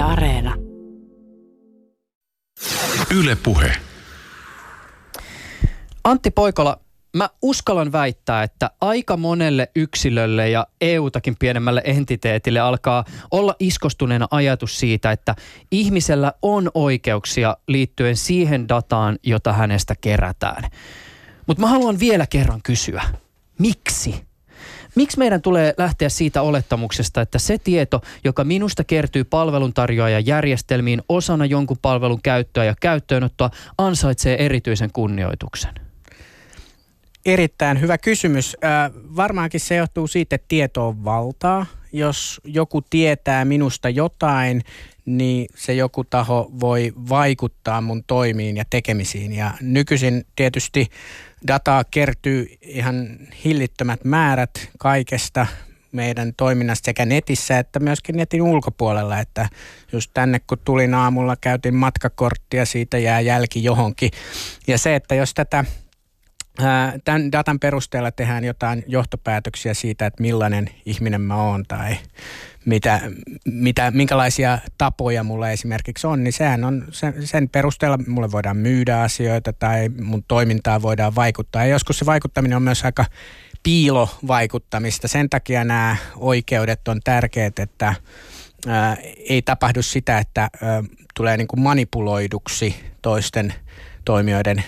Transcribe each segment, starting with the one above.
Yle Areena. Yle Puhe. Antti Poikola, mä uskallan väittää, että aika monelle yksilölle ja EU-takin pienemmälle entiteetille alkaa olla iskostuneena ajatus siitä, että ihmisellä on oikeuksia liittyen siihen dataan, jota hänestä kerätään. Mutta mä haluan vielä kerran kysyä, miksi? Miksi meidän tulee lähteä siitä olettamuksesta, että se tieto, joka minusta kertyy palveluntarjoajan järjestelmiin osana jonkun palvelun käyttöä ja käyttöönottoa, ansaitsee erityisen kunnioituksen? Erittäin hyvä kysymys. Varmaankin se johtuu siitä, että tieto on valtaa. Jos joku tietää minusta jotain, niin se joku taho voi vaikuttaa mun toimiin ja tekemisiin. Ja nykyisin tietysti dataa kertyy ihan hillittömät määrät kaikesta meidän toiminnasta sekä netissä että myöskin netin ulkopuolella, että just tänne kun tulin aamulla, käytin matkakorttia, siitä jää jälki johonkin. Ja se, että jos tätä tämän datan perusteella tehdään jotain johtopäätöksiä siitä, että millainen ihminen mä oon tai mitä, mitä, minkälaisia tapoja mulla esimerkiksi on, niin sehän on, sen, sen perusteella mulle voidaan myydä asioita tai mun toimintaa voidaan vaikuttaa. Ja joskus se vaikuttaminen on myös aika piilovaikuttamista. Sen takia nämä oikeudet on tärkeät, että ää, ei tapahdu sitä, että ää, tulee niin kuin manipuloiduksi toisten toimijoiden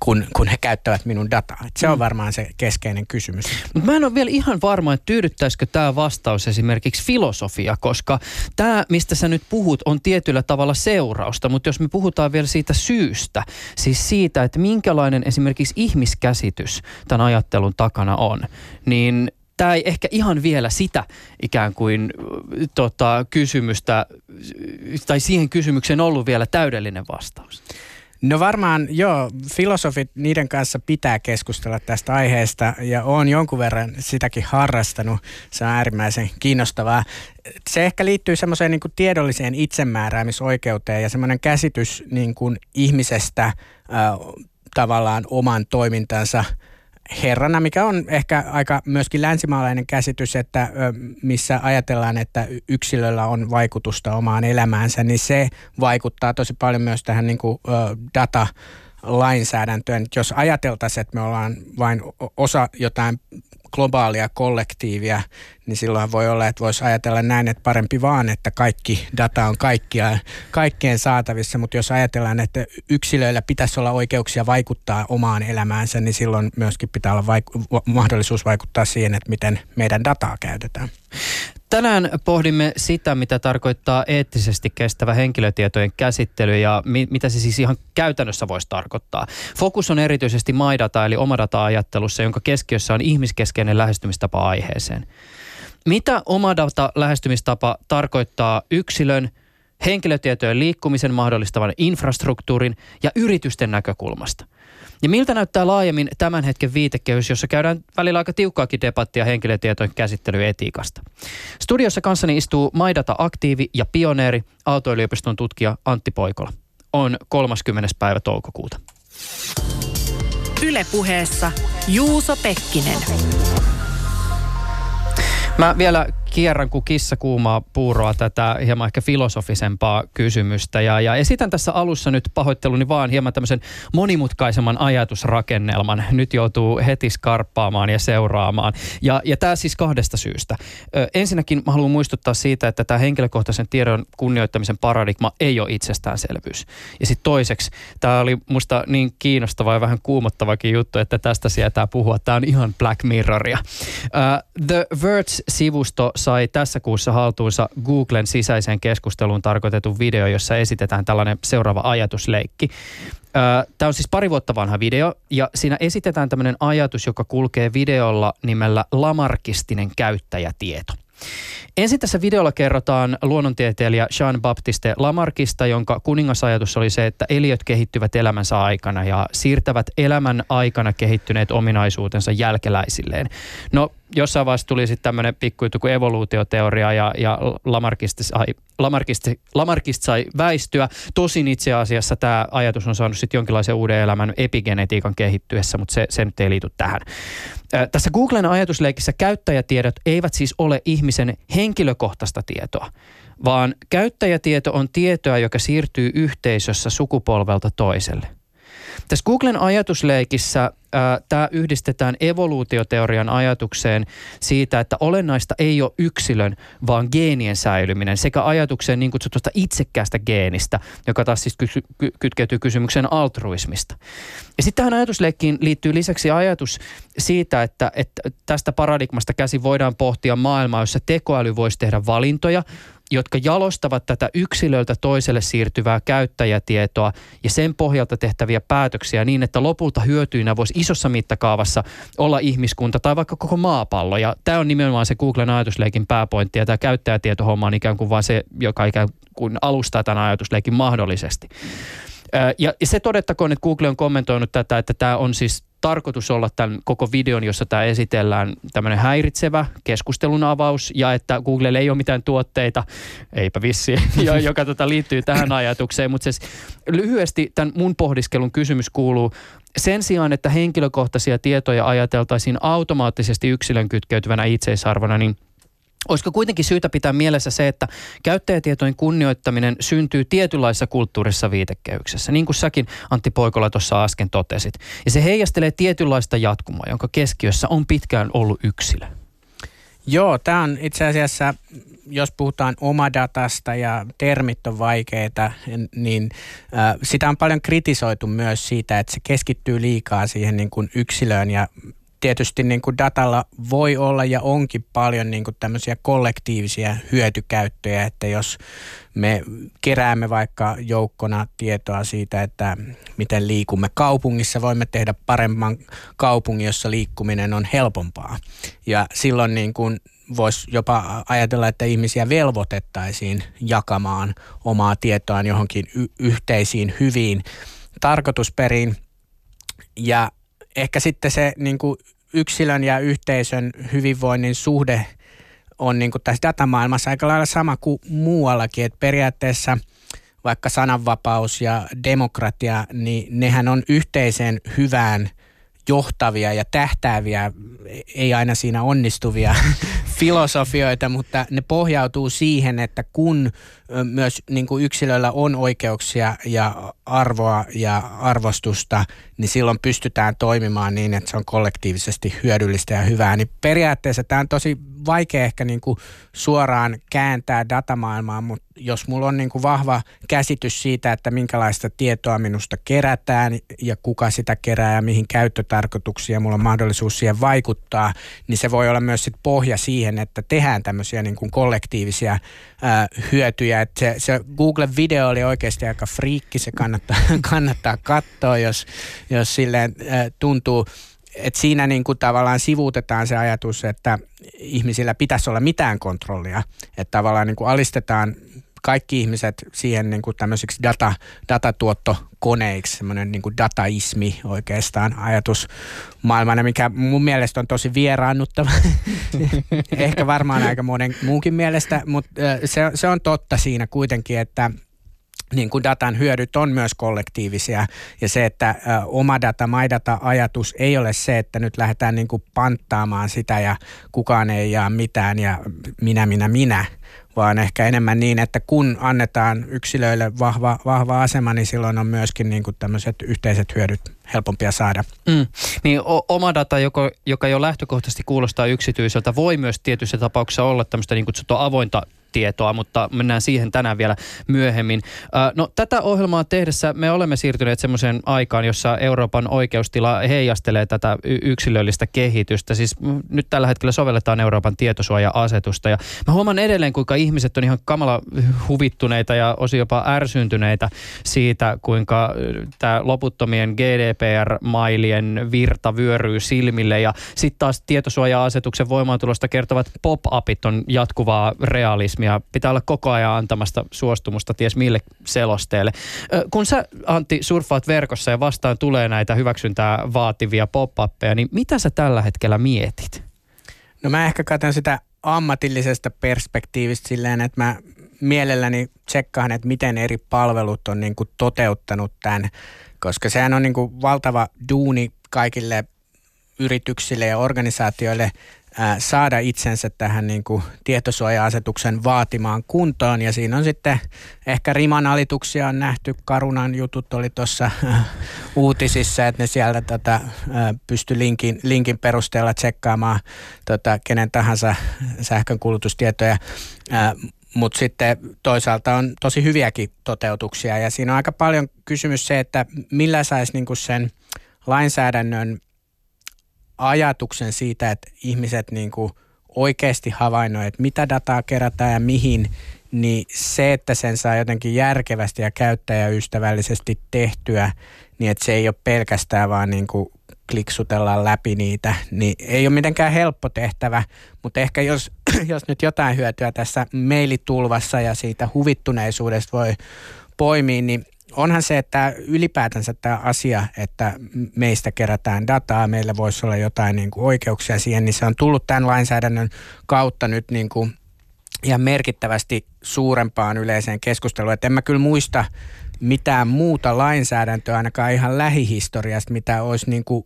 kun, kun he käyttävät minun dataa. Et se on mm. varmaan se keskeinen kysymys. Mutta mä en ole vielä ihan varma, että tyydyttäisikö tämä vastaus esimerkiksi filosofia, koska tämä, mistä sä nyt puhut, on tietyllä tavalla seurausta, mutta jos me puhutaan vielä siitä syystä, siis siitä, että minkälainen esimerkiksi ihmiskäsitys tämän ajattelun takana on, niin tämä ei ehkä ihan vielä sitä ikään kuin tota, kysymystä, tai siihen kysymykseen ollut vielä täydellinen vastaus. No varmaan joo, filosofit, niiden kanssa pitää keskustella tästä aiheesta ja on jonkun verran sitäkin harrastanut. Se on äärimmäisen kiinnostavaa. Se ehkä liittyy semmoiseen niin tiedolliseen itsemääräämisoikeuteen ja semmoinen käsitys niin kuin ihmisestä äh, tavallaan oman toimintansa – herrana, mikä on ehkä aika myöskin länsimaalainen käsitys, että missä ajatellaan, että yksilöllä on vaikutusta omaan elämäänsä, niin se vaikuttaa tosi paljon myös tähän niin kuin, data lainsäädäntöön. Jos ajateltaisiin, että me ollaan vain osa jotain globaalia kollektiivia, niin silloin voi olla, että voisi ajatella näin, että parempi vaan, että kaikki data on kaikkia, kaikkeen saatavissa, mutta jos ajatellaan, että yksilöillä pitäisi olla oikeuksia vaikuttaa omaan elämäänsä, niin silloin myöskin pitää olla vaik- mahdollisuus vaikuttaa siihen, että miten meidän dataa käytetään. Tänään pohdimme sitä, mitä tarkoittaa eettisesti kestävä henkilötietojen käsittely ja mi- mitä se siis ihan käytännössä voisi tarkoittaa. Fokus on erityisesti maidata eli omadata-ajattelussa, jonka keskiössä on ihmiskeskeinen lähestymistapa aiheeseen. Mitä omadata lähestymistapa tarkoittaa yksilön, henkilötietojen liikkumisen mahdollistavan infrastruktuurin ja yritysten näkökulmasta – ja miltä näyttää laajemmin tämän hetken viitekehys, jossa käydään välillä aika tiukkaakin debattia henkilötietojen käsittelyetiikasta. Studiossa kanssani istuu Maidata aktiivi ja pioneeri Aalto-yliopiston tutkija Antti Poikola. On 30. päivä toukokuuta. Ylepuheessa Juuso Pekkinen. Mä vielä kierrän kuin kissa kuumaa puuroa tätä hieman ehkä filosofisempaa kysymystä. Ja, ja esitän tässä alussa nyt pahoitteluni vaan hieman tämmöisen monimutkaisemman ajatusrakennelman. Nyt joutuu heti skarppaamaan ja seuraamaan. Ja, ja tämä siis kahdesta syystä. Ö, ensinnäkin mä haluan muistuttaa siitä, että tämä henkilökohtaisen tiedon kunnioittamisen paradigma ei ole itsestäänselvyys. Ja sitten toiseksi, tämä oli musta niin kiinnostava ja vähän kuumottavakin juttu, että tästä sietää puhua. Tämä on ihan Black Mirroria. Uh, The Verge-sivusto sai tässä kuussa haltuunsa Googlen sisäiseen keskusteluun tarkoitetun video, jossa esitetään tällainen seuraava ajatusleikki. Tämä on siis pari vuotta vanha video ja siinä esitetään tämmöinen ajatus, joka kulkee videolla nimellä Lamarkistinen käyttäjätieto. Ensin tässä videolla kerrotaan luonnontieteilijä Jean-Baptiste Lamarckista, jonka kuningasajatus oli se, että eliöt kehittyvät elämänsä aikana ja siirtävät elämän aikana kehittyneet ominaisuutensa jälkeläisilleen. No jossain vaiheessa tuli sitten tämmöinen pikkujuttu kuin evoluutioteoria ja, ja Lamarckista sai, Lamarckista, Lamarckista sai väistyä. Tosin itse asiassa tämä ajatus on saanut sitten jonkinlaisen uuden elämän epigenetiikan kehittyessä, mutta se, se nyt ei liity tähän. Tässä Googlen ajatusleikissä käyttäjätiedot eivät siis ole ihmisen henkilökohtaista tietoa, vaan käyttäjätieto on tietoa, joka siirtyy yhteisössä sukupolvelta toiselle. Tässä Googlen ajatusleikissä tämä yhdistetään evoluutioteorian ajatukseen siitä, että olennaista ei ole yksilön, vaan geenien säilyminen sekä ajatukseen niin kutsutusta itsekkäästä geenistä, joka taas siis ky- ky- kytkeytyy kysymykseen altruismista. Ja sitten tähän ajatusleikkiin liittyy lisäksi ajatus siitä, että, että tästä paradigmasta käsin voidaan pohtia maailmaa, jossa tekoäly voisi tehdä valintoja, jotka jalostavat tätä yksilöltä toiselle siirtyvää käyttäjätietoa ja sen pohjalta tehtäviä päätöksiä niin, että lopulta hyötyinä voisi isossa mittakaavassa olla ihmiskunta tai vaikka koko maapallo. Ja tämä on nimenomaan se Googlen ajatusleikin pääpointti ja tämä käyttäjätietohomma on ikään kuin vain se, joka ikään kuin alustaa tämän ajatusleikin mahdollisesti. Ja se todettakoon, että Google on kommentoinut tätä, että tämä on siis tarkoitus olla tämän koko videon, jossa tämä esitellään tämmöinen häiritsevä keskustelun avaus ja että Google ei ole mitään tuotteita, eipä vissi, joka tota liittyy tähän ajatukseen. Mutta siis lyhyesti tämän mun pohdiskelun kysymys kuuluu, sen sijaan, että henkilökohtaisia tietoja ajateltaisiin automaattisesti yksilön kytkeytyvänä itseisarvona, niin Olisiko kuitenkin syytä pitää mielessä se, että käyttäjätietojen kunnioittaminen syntyy tietynlaisessa kulttuurissa viitekehyksessä, niin kuin säkin Antti Poikola tuossa äsken totesit. Ja se heijastelee tietynlaista jatkumaa, jonka keskiössä on pitkään ollut yksilö. Joo, tämä on itse asiassa, jos puhutaan omadatasta ja termit on vaikeita, niin äh, sitä on paljon kritisoitu myös siitä, että se keskittyy liikaa siihen niin kuin yksilöön ja tietysti niin kuin datalla voi olla ja onkin paljon niin kuin tämmöisiä kollektiivisia hyötykäyttöjä, että jos me keräämme vaikka joukkona tietoa siitä, että miten liikumme kaupungissa, voimme tehdä paremman kaupungin, jossa liikkuminen on helpompaa. Ja silloin niin kuin voisi jopa ajatella, että ihmisiä velvoitettaisiin jakamaan omaa tietoaan johonkin y- yhteisiin hyviin tarkoitusperiin. Ja ehkä sitten se niin kuin yksilön ja yhteisön hyvinvoinnin suhde on niin kuin tässä datamaailmassa aika lailla sama kuin muuallakin, että periaatteessa vaikka sananvapaus ja demokratia, niin nehän on yhteiseen hyvään johtavia ja tähtääviä, ei aina siinä onnistuvia filosofioita, mutta ne pohjautuu siihen, että kun myös niin kuin yksilöllä on oikeuksia ja arvoa ja arvostusta, niin silloin pystytään toimimaan niin, että se on kollektiivisesti hyödyllistä ja hyvää. Niin periaatteessa tämä on tosi vaikea ehkä niin kuin suoraan kääntää datamaailmaa, mutta jos mulla on niin kuin vahva käsitys siitä, että minkälaista tietoa minusta kerätään ja kuka sitä kerää ja mihin käyttötarkoituksia mulla on mahdollisuus siihen vaikuttaa, niin se voi olla myös sit pohja siihen, että tehdään tämmöisiä niin kuin kollektiivisia ää, hyötyjä. Et se, se Google-video oli oikeasti aika friikki, se kannattaa, kannattaa katsoa, jos, jos silleen ää, tuntuu että siinä niin kuin tavallaan sivuutetaan se ajatus, että ihmisillä pitäisi olla mitään kontrollia. Että tavallaan niin kuin alistetaan kaikki ihmiset siihen niin kuin tämmöisiksi data, datatuottokoneiksi, semmoinen niin kuin dataismi oikeastaan ajatus maailmana, mikä mun mielestä on tosi vieraannuttava. Ehkä varmaan aika monen muunkin mielestä, mutta se, se on totta siinä kuitenkin, että niin kuin datan hyödyt on myös kollektiivisia ja se, että oma data, my data ajatus ei ole se, että nyt lähdetään niin kuin panttaamaan sitä ja kukaan ei jaa mitään ja minä, minä, minä, vaan ehkä enemmän niin, että kun annetaan yksilöille vahva, vahva asema, niin silloin on myöskin niin kuin tämmöiset yhteiset hyödyt helpompia saada. Mm. Niin o- oma data, joka, joka jo lähtökohtaisesti kuulostaa yksityiseltä, voi myös tietyissä tapauksissa olla tämmöistä niin kutsuttua avointa tietoa, mutta mennään siihen tänään vielä myöhemmin. No tätä ohjelmaa tehdessä me olemme siirtyneet semmoiseen aikaan, jossa Euroopan oikeustila heijastelee tätä yksilöllistä kehitystä. Siis nyt tällä hetkellä sovelletaan Euroopan tietosuoja-asetusta ja mä huomaan edelleen, kuinka ihmiset on ihan kamala huvittuneita ja osin jopa ärsyntyneitä siitä, kuinka tämä loputtomien GDPR-mailien virta vyöryy silmille ja sitten taas tietosuoja-asetuksen voimaantulosta kertovat pop-upit on jatkuvaa realismia ja pitää olla koko ajan antamasta suostumusta ties mille selosteelle. Kun sä Antti surffaat verkossa ja vastaan tulee näitä hyväksyntää vaativia pop-appeja, niin mitä sä tällä hetkellä mietit? No mä ehkä katson sitä ammatillisesta perspektiivistä silleen, että mä mielelläni tsekkaan, että miten eri palvelut on niin kuin toteuttanut tämän, koska sehän on niin kuin valtava duuni kaikille yrityksille ja organisaatioille saada itsensä tähän niin kuin tietosuoja-asetuksen vaatimaan kuntoon. Ja siinä on sitten ehkä riman alituksia on nähty. Karunan jutut oli tuossa uutisissa, että ne sieltä tota, pysty linkin, linkin perusteella tsekkaamaan tota, kenen tahansa sähkönkulutustietoja. Mutta sitten toisaalta on tosi hyviäkin toteutuksia ja siinä on aika paljon kysymys se, että millä saisi niinku sen lainsäädännön ajatuksen siitä, että ihmiset niin kuin oikeasti havainnoi, että mitä dataa kerätään ja mihin, niin se, että sen saa jotenkin järkevästi ja käyttäjäystävällisesti tehtyä, niin että se ei ole pelkästään vaan niin kuin kliksutellaan läpi niitä, niin ei ole mitenkään helppo tehtävä, mutta ehkä jos, jos nyt jotain hyötyä tässä mailitulvassa ja siitä huvittuneisuudesta voi poimia, niin onhan se, että ylipäätänsä tämä asia, että meistä kerätään dataa, meillä voisi olla jotain niin kuin oikeuksia siihen, niin se on tullut tämän lainsäädännön kautta nyt niin kuin ihan merkittävästi suurempaan yleiseen keskusteluun. Että en mä kyllä muista mitään muuta lainsäädäntöä ainakaan ihan lähihistoriasta, mitä olisi niin kuin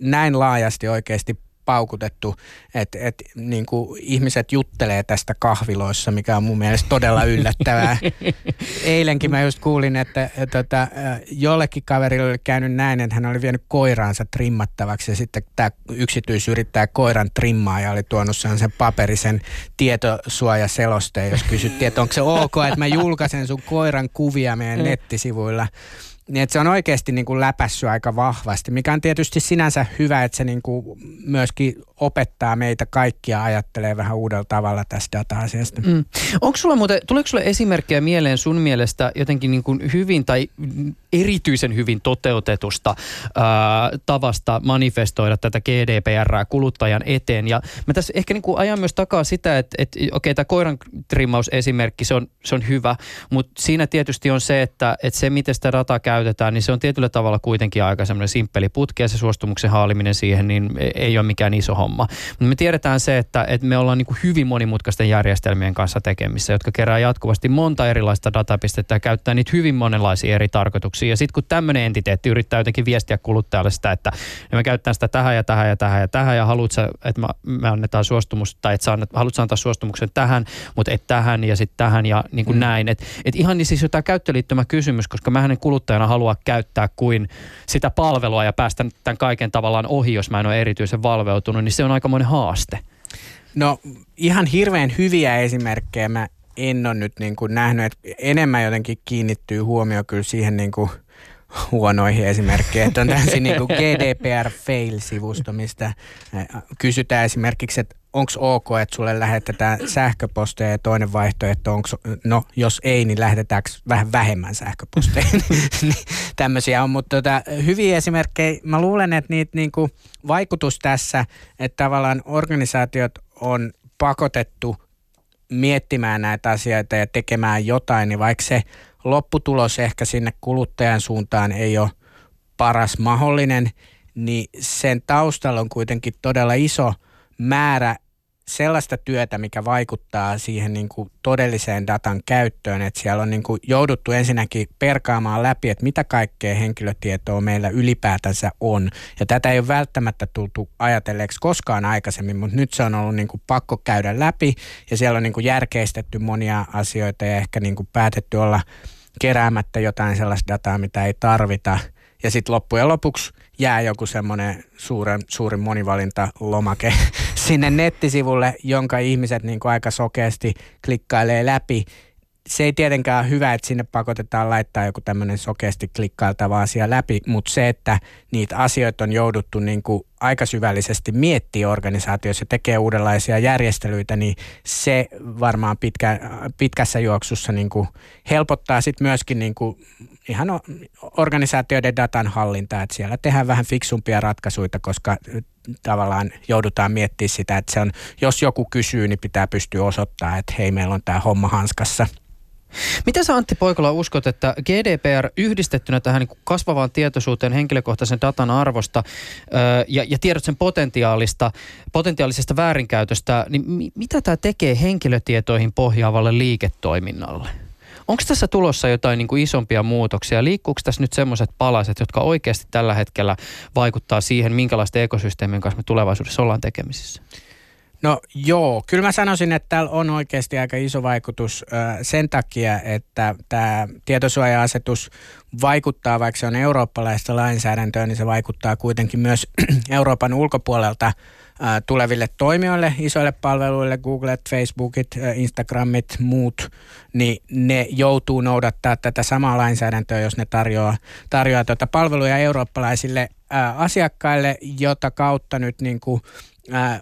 näin laajasti oikeasti paukutettu, että et, niin ihmiset juttelee tästä kahviloissa, mikä on mun mielestä todella yllättävää. Eilenkin mä just kuulin, että et, tota, jollekin kaverille oli käynyt näin, että hän oli vienyt koiraansa trimmattavaksi ja sitten tämä yksityisyrittäjä koiran trimmaaja oli tuonut sen paperisen tietosuojaselosteen, jos kysyttiin, että onko se ok, että mä julkaisen sun koiran kuvia meidän mm. nettisivuilla. Niin että se on oikeasti niin kuin läpässyt aika vahvasti, mikä on tietysti sinänsä hyvä, että se niin kuin myöskin opettaa meitä kaikkia ajattelee vähän uudella tavalla tästä data-asiasta. Mm. Onko sulla muuten, tuleeko sulle esimerkkejä mieleen sun mielestä jotenkin niin kuin hyvin tai erityisen hyvin toteutetusta ää, tavasta manifestoida tätä GDPR kuluttajan eteen? Ja mä tässä ehkä niin kuin ajan myös takaa sitä, että, että okei, okay, tämä koiran trimmausesimerkki, se on, se on hyvä, mutta siinä tietysti on se, että, että se, miten sitä dataa käytetään, niin se on tietyllä tavalla kuitenkin aika semmoinen simppeli putki ja se suostumuksen haaliminen siihen, niin ei ole mikään iso homma. Mutta me tiedetään se, että, että me ollaan niin kuin hyvin monimutkaisten järjestelmien kanssa tekemissä, jotka kerää jatkuvasti monta erilaista datapistettä ja käyttää niitä hyvin monenlaisia eri tarkoituksia. Ja sitten kun tämmöinen entiteetti yrittää jotenkin viestiä kuluttajalle sitä, että me käytetään sitä tähän ja tähän ja tähän ja tähän ja haluat sä, että me, me annetaan suostumus tai että sä annat, haluat antaa suostumuksen tähän, mutta et tähän ja sitten tähän ja niin kuin mm. näin. Että et ihan niin siis jotain käyttöliittymä kysymys, koska mä hänen kuluttajana haluaa käyttää kuin sitä palvelua ja päästä tämän kaiken tavallaan ohi, jos mä en ole erityisen valveutunut, niin se on aikamoinen haaste. No ihan hirveän hyviä esimerkkejä mä en ole nyt niin kuin nähnyt, että enemmän jotenkin kiinnittyy huomio kyllä siihen niin kuin huonoihin esimerkkeihin. Että on täysin niin GDPR fail-sivusto, mistä kysytään esimerkiksi, että onko ok, että sulle lähetetään sähköposteja ja toinen vaihtoehto, onko, no jos ei, niin lähetetäänkö vähän vähemmän sähköposteja. niin, tämmöisiä on, mutta tota, hyviä esimerkkejä. Mä luulen, että niitä niinku, vaikutus tässä, että tavallaan organisaatiot on pakotettu miettimään näitä asioita ja tekemään jotain, niin vaikka se lopputulos ehkä sinne kuluttajan suuntaan ei ole paras mahdollinen, niin sen taustalla on kuitenkin todella iso määrä sellaista työtä, mikä vaikuttaa siihen niin kuin todelliseen datan käyttöön, että siellä on niin kuin jouduttu ensinnäkin perkaamaan läpi, että mitä kaikkea henkilötietoa meillä ylipäätänsä on. Ja tätä ei ole välttämättä tultu ajatelleeksi koskaan aikaisemmin, mutta nyt se on ollut niin kuin pakko käydä läpi ja siellä on niin kuin järkeistetty monia asioita ja ehkä niin kuin päätetty olla keräämättä jotain sellaista dataa, mitä ei tarvita. Ja sitten loppujen lopuksi jää joku semmoinen suuren, suurin monivalintalomake sinne nettisivulle, jonka ihmiset niin kuin aika sokeasti klikkailee läpi. Se ei tietenkään ole hyvä, että sinne pakotetaan laittaa joku tämmöinen sokeasti klikkailtava asia läpi, mutta se, että niitä asioita on jouduttu niin kuin aika syvällisesti miettiä organisaatioissa ja tekee uudenlaisia järjestelyitä, niin se varmaan pitkä, pitkässä juoksussa niin kuin helpottaa sitten myöskin niin kuin ihan organisaatioiden datan hallintaa, että siellä tehdään vähän fiksumpia ratkaisuja, koska tavallaan joudutaan miettimään sitä, että se on, jos joku kysyy, niin pitää pystyä osoittamaan, että hei, meillä on tämä homma hanskassa – Mitä sä Antti Poikola uskot, että GDPR yhdistettynä tähän niin kasvavaan tietoisuuteen henkilökohtaisen datan arvosta ja, ja tiedot sen potentiaalista, potentiaalisesta väärinkäytöstä, niin mi, mitä tämä tekee henkilötietoihin pohjaavalle liiketoiminnalle? Onko tässä tulossa jotain niin kuin isompia muutoksia? Liikkuuko tässä nyt semmoiset palaset, jotka oikeasti tällä hetkellä vaikuttaa siihen, minkälaisten ekosysteemien kanssa me tulevaisuudessa ollaan tekemisissä? No joo, kyllä mä sanoisin, että täällä on oikeasti aika iso vaikutus äh, sen takia, että tämä tietosuoja-asetus vaikuttaa, vaikka se on eurooppalaista lainsäädäntöä, niin se vaikuttaa kuitenkin myös Euroopan ulkopuolelta äh, tuleville toimijoille, isoille palveluille, Googlet, Facebookit, äh, Instagramit, muut, niin ne joutuu noudattaa tätä samaa lainsäädäntöä, jos ne tarjoaa, tarjoaa tuota palveluja eurooppalaisille asiakkaille, jota kautta nyt niin kuin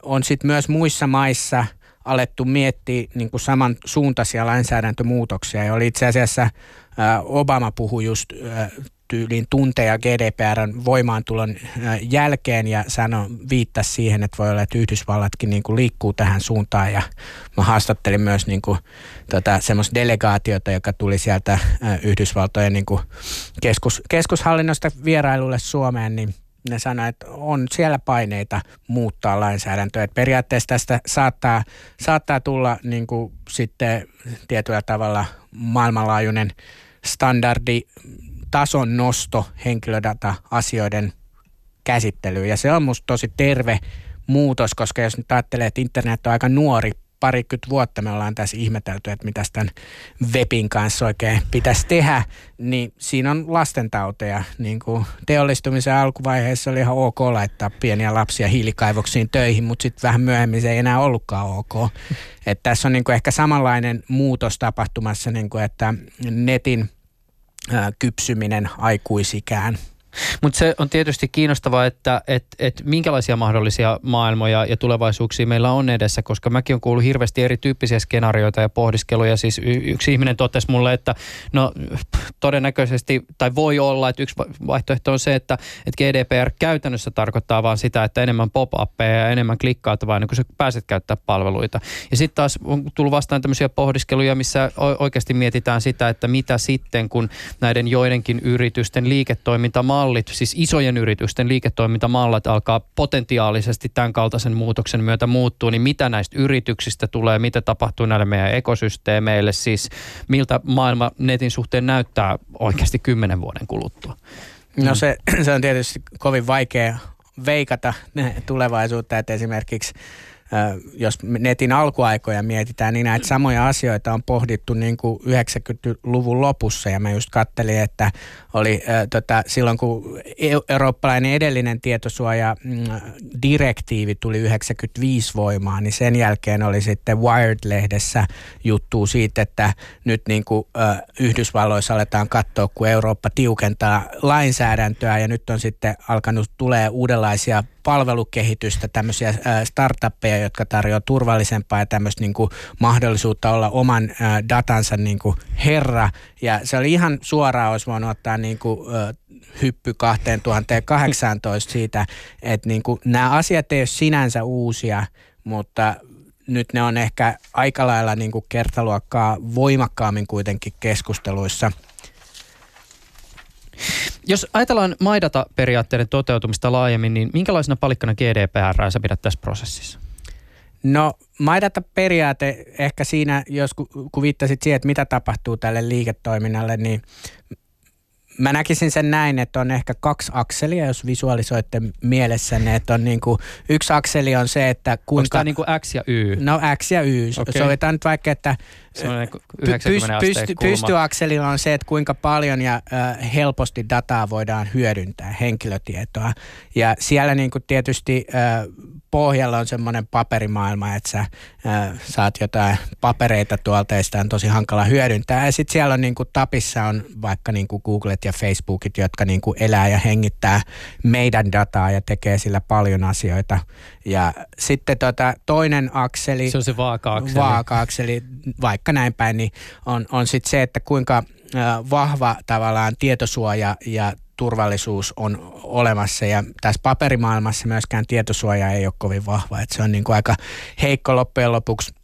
on sitten myös muissa maissa alettu miettiä niin kuin samansuuntaisia lainsäädäntömuutoksia. Ja oli itse asiassa Obama puhui just tyyliin tunteja GDPRn voimaantulon jälkeen ja sano, viittasi siihen, että voi olla, että Yhdysvallatkin niin kuin liikkuu tähän suuntaan ja mä haastattelin myös niin kuin, tota, semmoista delegaatiota, joka tuli sieltä Yhdysvaltojen niin kuin keskus, keskushallinnosta vierailulle Suomeen, niin ne sanoi, että on siellä paineita muuttaa lainsäädäntöä. Että periaatteessa tästä saattaa, saattaa tulla niin kuin sitten tietyllä tavalla maailmanlaajuinen standardi tason nosto henkilödata-asioiden käsittelyyn. Ja se on musta tosi terve muutos, koska jos nyt ajattelee, että internet on aika nuori parikymmentä vuotta me ollaan tässä ihmetelty, että mitä tämän webin kanssa oikein pitäisi tehdä, niin siinä on lastentauteja. Niin kuin teollistumisen alkuvaiheessa oli ihan ok laittaa pieniä lapsia hiilikaivoksiin töihin, mutta sitten vähän myöhemmin se ei enää ollutkaan ok. Että tässä on niin kuin ehkä samanlainen muutos tapahtumassa, niin kuin että netin kypsyminen aikuisikään – mutta se on tietysti kiinnostavaa, että et, et minkälaisia mahdollisia maailmoja ja tulevaisuuksia meillä on edessä, koska mäkin olen kuullut hirveästi erityyppisiä skenaarioita ja pohdiskeluja. Siis y- yksi ihminen totesi mulle, että no todennäköisesti, tai voi olla, että yksi vaihtoehto on se, että, että GDPR käytännössä tarkoittaa vaan sitä, että enemmän pop-appeja ja enemmän klikkautavaa ennen kuin sä pääset käyttää palveluita. Ja sitten taas on tullut vastaan tämmöisiä pohdiskeluja, missä oikeasti mietitään sitä, että mitä sitten, kun näiden joidenkin yritysten liiketoiminta mallit, siis isojen yritysten liiketoimintamallit alkaa potentiaalisesti tämän kaltaisen muutoksen myötä muuttua, niin mitä näistä yrityksistä tulee, mitä tapahtuu näille meidän ekosysteemeille, siis miltä maailma netin suhteen näyttää oikeasti kymmenen vuoden kuluttua? No se, se on tietysti kovin vaikea veikata tulevaisuutta, että esimerkiksi jos netin alkuaikoja mietitään, niin näitä samoja asioita on pohdittu niin kuin 90-luvun lopussa. Ja mä just kattelin, että oli äh, tota, silloin, kun eurooppalainen edellinen tietosuoja-direktiivi mm, tuli 95 voimaan, niin sen jälkeen oli sitten Wired-lehdessä juttu siitä, että nyt niin kuin, äh, Yhdysvalloissa aletaan katsoa, kun Eurooppa tiukentaa lainsäädäntöä ja nyt on sitten alkanut tulee uudenlaisia palvelukehitystä, tämmöisiä startuppeja, jotka tarjoavat turvallisempaa ja tämmöistä niin kuin mahdollisuutta olla oman datansa niin kuin herra. Ja se oli ihan suoraan, olisi voinut ottaa niin kuin, hyppy 2018 siitä, että niin kuin, nämä asiat ei ole sinänsä uusia, mutta nyt ne on ehkä aika lailla niin kuin kertaluokkaa voimakkaammin kuitenkin keskusteluissa – jos ajatellaan maidata-periaatteiden toteutumista laajemmin, niin minkälaisena palikkana GDPR sä pidät tässä prosessissa? No maidata periaate ehkä siinä, jos kun viittasit siihen, että mitä tapahtuu tälle liiketoiminnalle, niin mä näkisin sen näin, että on ehkä kaksi akselia, jos visualisoitte mielessänne, että on niin kuin, yksi akseli on se, että kuinka... Onko tämä niin kuin X ja Y? No X ja Y. Okay. Sovitaan nyt vaikka, että pyst, pystyakselilla on se, että kuinka paljon ja äh, helposti dataa voidaan hyödyntää, henkilötietoa. Ja siellä niin kuin tietysti äh, pohjalla on semmoinen paperimaailma, että sä äh, saat jotain papereita tuolta ja sitä on tosi hankala hyödyntää. Ja sitten siellä on niin kuin tapissa on vaikka niin kuin Googlet ja Facebookit, jotka niin kuin elää ja hengittää meidän dataa ja tekee sillä paljon asioita. Ja sitten tota, toinen akseli, se on se vaaka-akseli, vaaka-akseli vaikka näin päin, niin on, on sitten se, että kuinka vahva tavallaan tietosuoja ja turvallisuus on olemassa ja tässä paperimaailmassa myöskään tietosuoja ei ole kovin vahva, että se on niin kuin aika heikko loppujen lopuksi.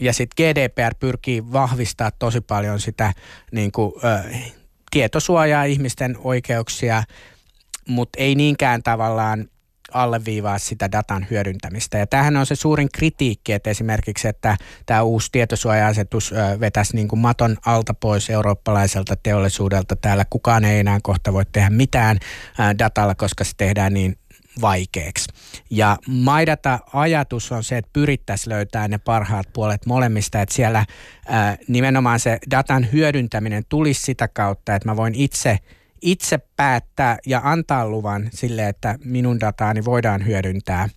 Ja sitten GDPR pyrkii vahvistaa tosi paljon sitä niin kuin, tietosuojaa, ihmisten oikeuksia, mutta ei niinkään tavallaan alleviivaa sitä datan hyödyntämistä. Ja tämähän on se suurin kritiikki, että esimerkiksi, että tämä uusi tietosuoja-asetus vetäisi niin kuin maton alta pois eurooppalaiselta teollisuudelta. Täällä kukaan ei enää kohta voi tehdä mitään datalla, koska se tehdään niin vaikeaksi. Ja Maidata-ajatus on se, että pyrittäisiin löytämään ne parhaat puolet molemmista, että siellä ää, nimenomaan se datan hyödyntäminen tulisi sitä kautta, että mä voin itse – itse päättää ja antaa luvan sille, että minun dataani voidaan hyödyntää,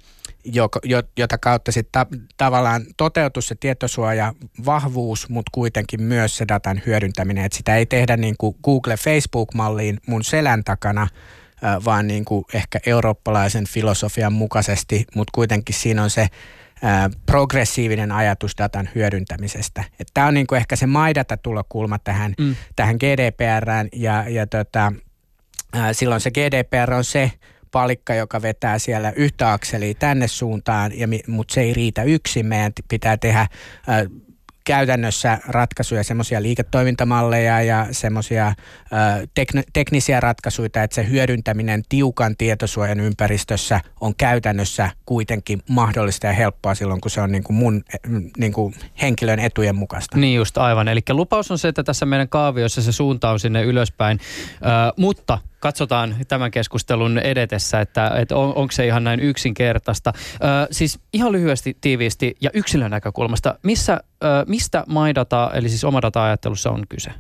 jota kautta sitten ta- tavallaan toteutus se tietosuoja vahvuus, mutta kuitenkin myös se datan hyödyntäminen. Että sitä ei tehdä niin kuin Google Facebook-malliin mun selän takana, vaan niin kuin ehkä eurooppalaisen filosofian mukaisesti, mutta kuitenkin siinä on se progressiivinen ajatus datan hyödyntämisestä. Tämä on niin kuin ehkä se maidata tulokulma tähän, mm. tähän GDPRään ja, ja tota, ää, silloin se GDPR on se palikka, joka vetää siellä yhtä akselia tänne suuntaan, ja, mutta se ei riitä yksin. Meidän pitää tehdä käytännössä ratkaisuja, semmoisia liiketoimintamalleja ja semmoisia tekn- teknisiä ratkaisuja, että se hyödyntäminen tiukan tietosuojan ympäristössä on käytännössä kuitenkin mahdollista ja helppoa silloin, kun se on niin kuin mun niin kuin henkilön etujen mukaista. Niin just aivan. Eli lupaus on se, että tässä meidän kaaviossa se suunta on sinne ylöspäin, mutta katsotaan tämän keskustelun edetessä, että, että on, onko se ihan näin yksinkertaista. Ö, siis ihan lyhyesti, tiiviisti ja yksilön näkökulmasta, missä, ö, mistä MyData, eli siis oma data-ajattelussa on kyse?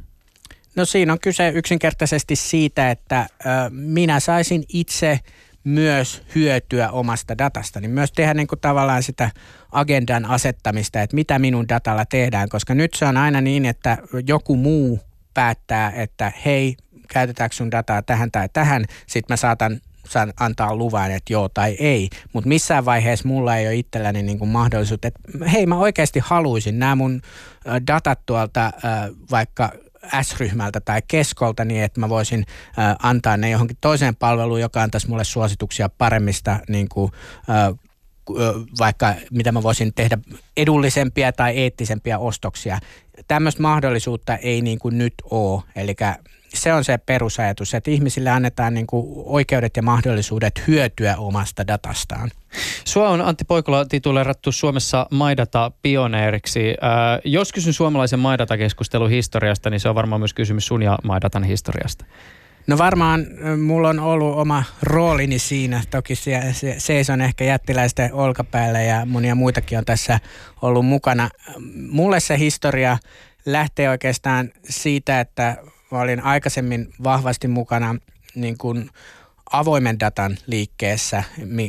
No siinä on kyse yksinkertaisesti siitä, että ö, minä saisin itse myös hyötyä omasta datasta, niin myös tehdä niin kuin tavallaan sitä agendan asettamista, että mitä minun datalla tehdään, koska nyt se on aina niin, että joku muu päättää, että hei, käytetäänkö sun dataa tähän tai tähän, sitten mä saatan saan antaa luvan, että joo tai ei. Mutta missään vaiheessa mulla ei ole itselläni niin kuin mahdollisuutta, että hei mä oikeasti haluaisin nämä mun datat tuolta vaikka S-ryhmältä tai keskolta niin, että mä voisin antaa ne johonkin toiseen palveluun, joka antaisi mulle suosituksia paremmista niin kuin, vaikka mitä mä voisin tehdä edullisempia tai eettisempiä ostoksia. Tämmöistä mahdollisuutta ei niin kuin nyt ole. Eli se on se perusajatus, että ihmisille annetaan niin kuin oikeudet ja mahdollisuudet hyötyä omasta datastaan. Sua on Antti Poikola tituleerattu Suomessa Maidata-pioneeriksi. Äh, jos kysyn suomalaisen Maidata-keskustelun historiasta, niin se on varmaan myös kysymys sun ja Maidatan historiasta. No varmaan mulla on ollut oma roolini siinä. Toki se, se, seison ehkä jättiläisten olkapäällä ja monia muitakin on tässä ollut mukana. Mulle se historia lähtee oikeastaan siitä, että mä olin aikaisemmin vahvasti mukana niin kuin avoimen datan liikkeessä,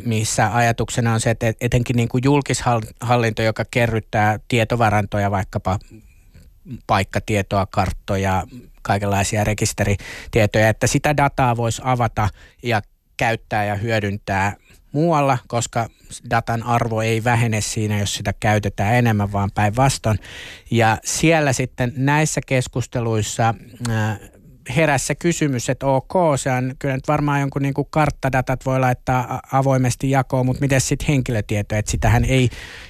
missä ajatuksena on se, että etenkin niin kuin julkishallinto, joka kerryttää tietovarantoja, vaikkapa paikkatietoa, karttoja, kaikenlaisia rekisteritietoja, että sitä dataa voisi avata ja käyttää ja hyödyntää muualla, koska datan arvo ei vähene siinä, jos sitä käytetään enemmän, vaan päinvastoin. Ja siellä sitten näissä keskusteluissa äh, heräsi se kysymys, että ok, se on kyllä nyt varmaan jonkun niin kuin karttadatat voi laittaa avoimesti jakoon, mutta miten sitten henkilötieto, että sitähän ei,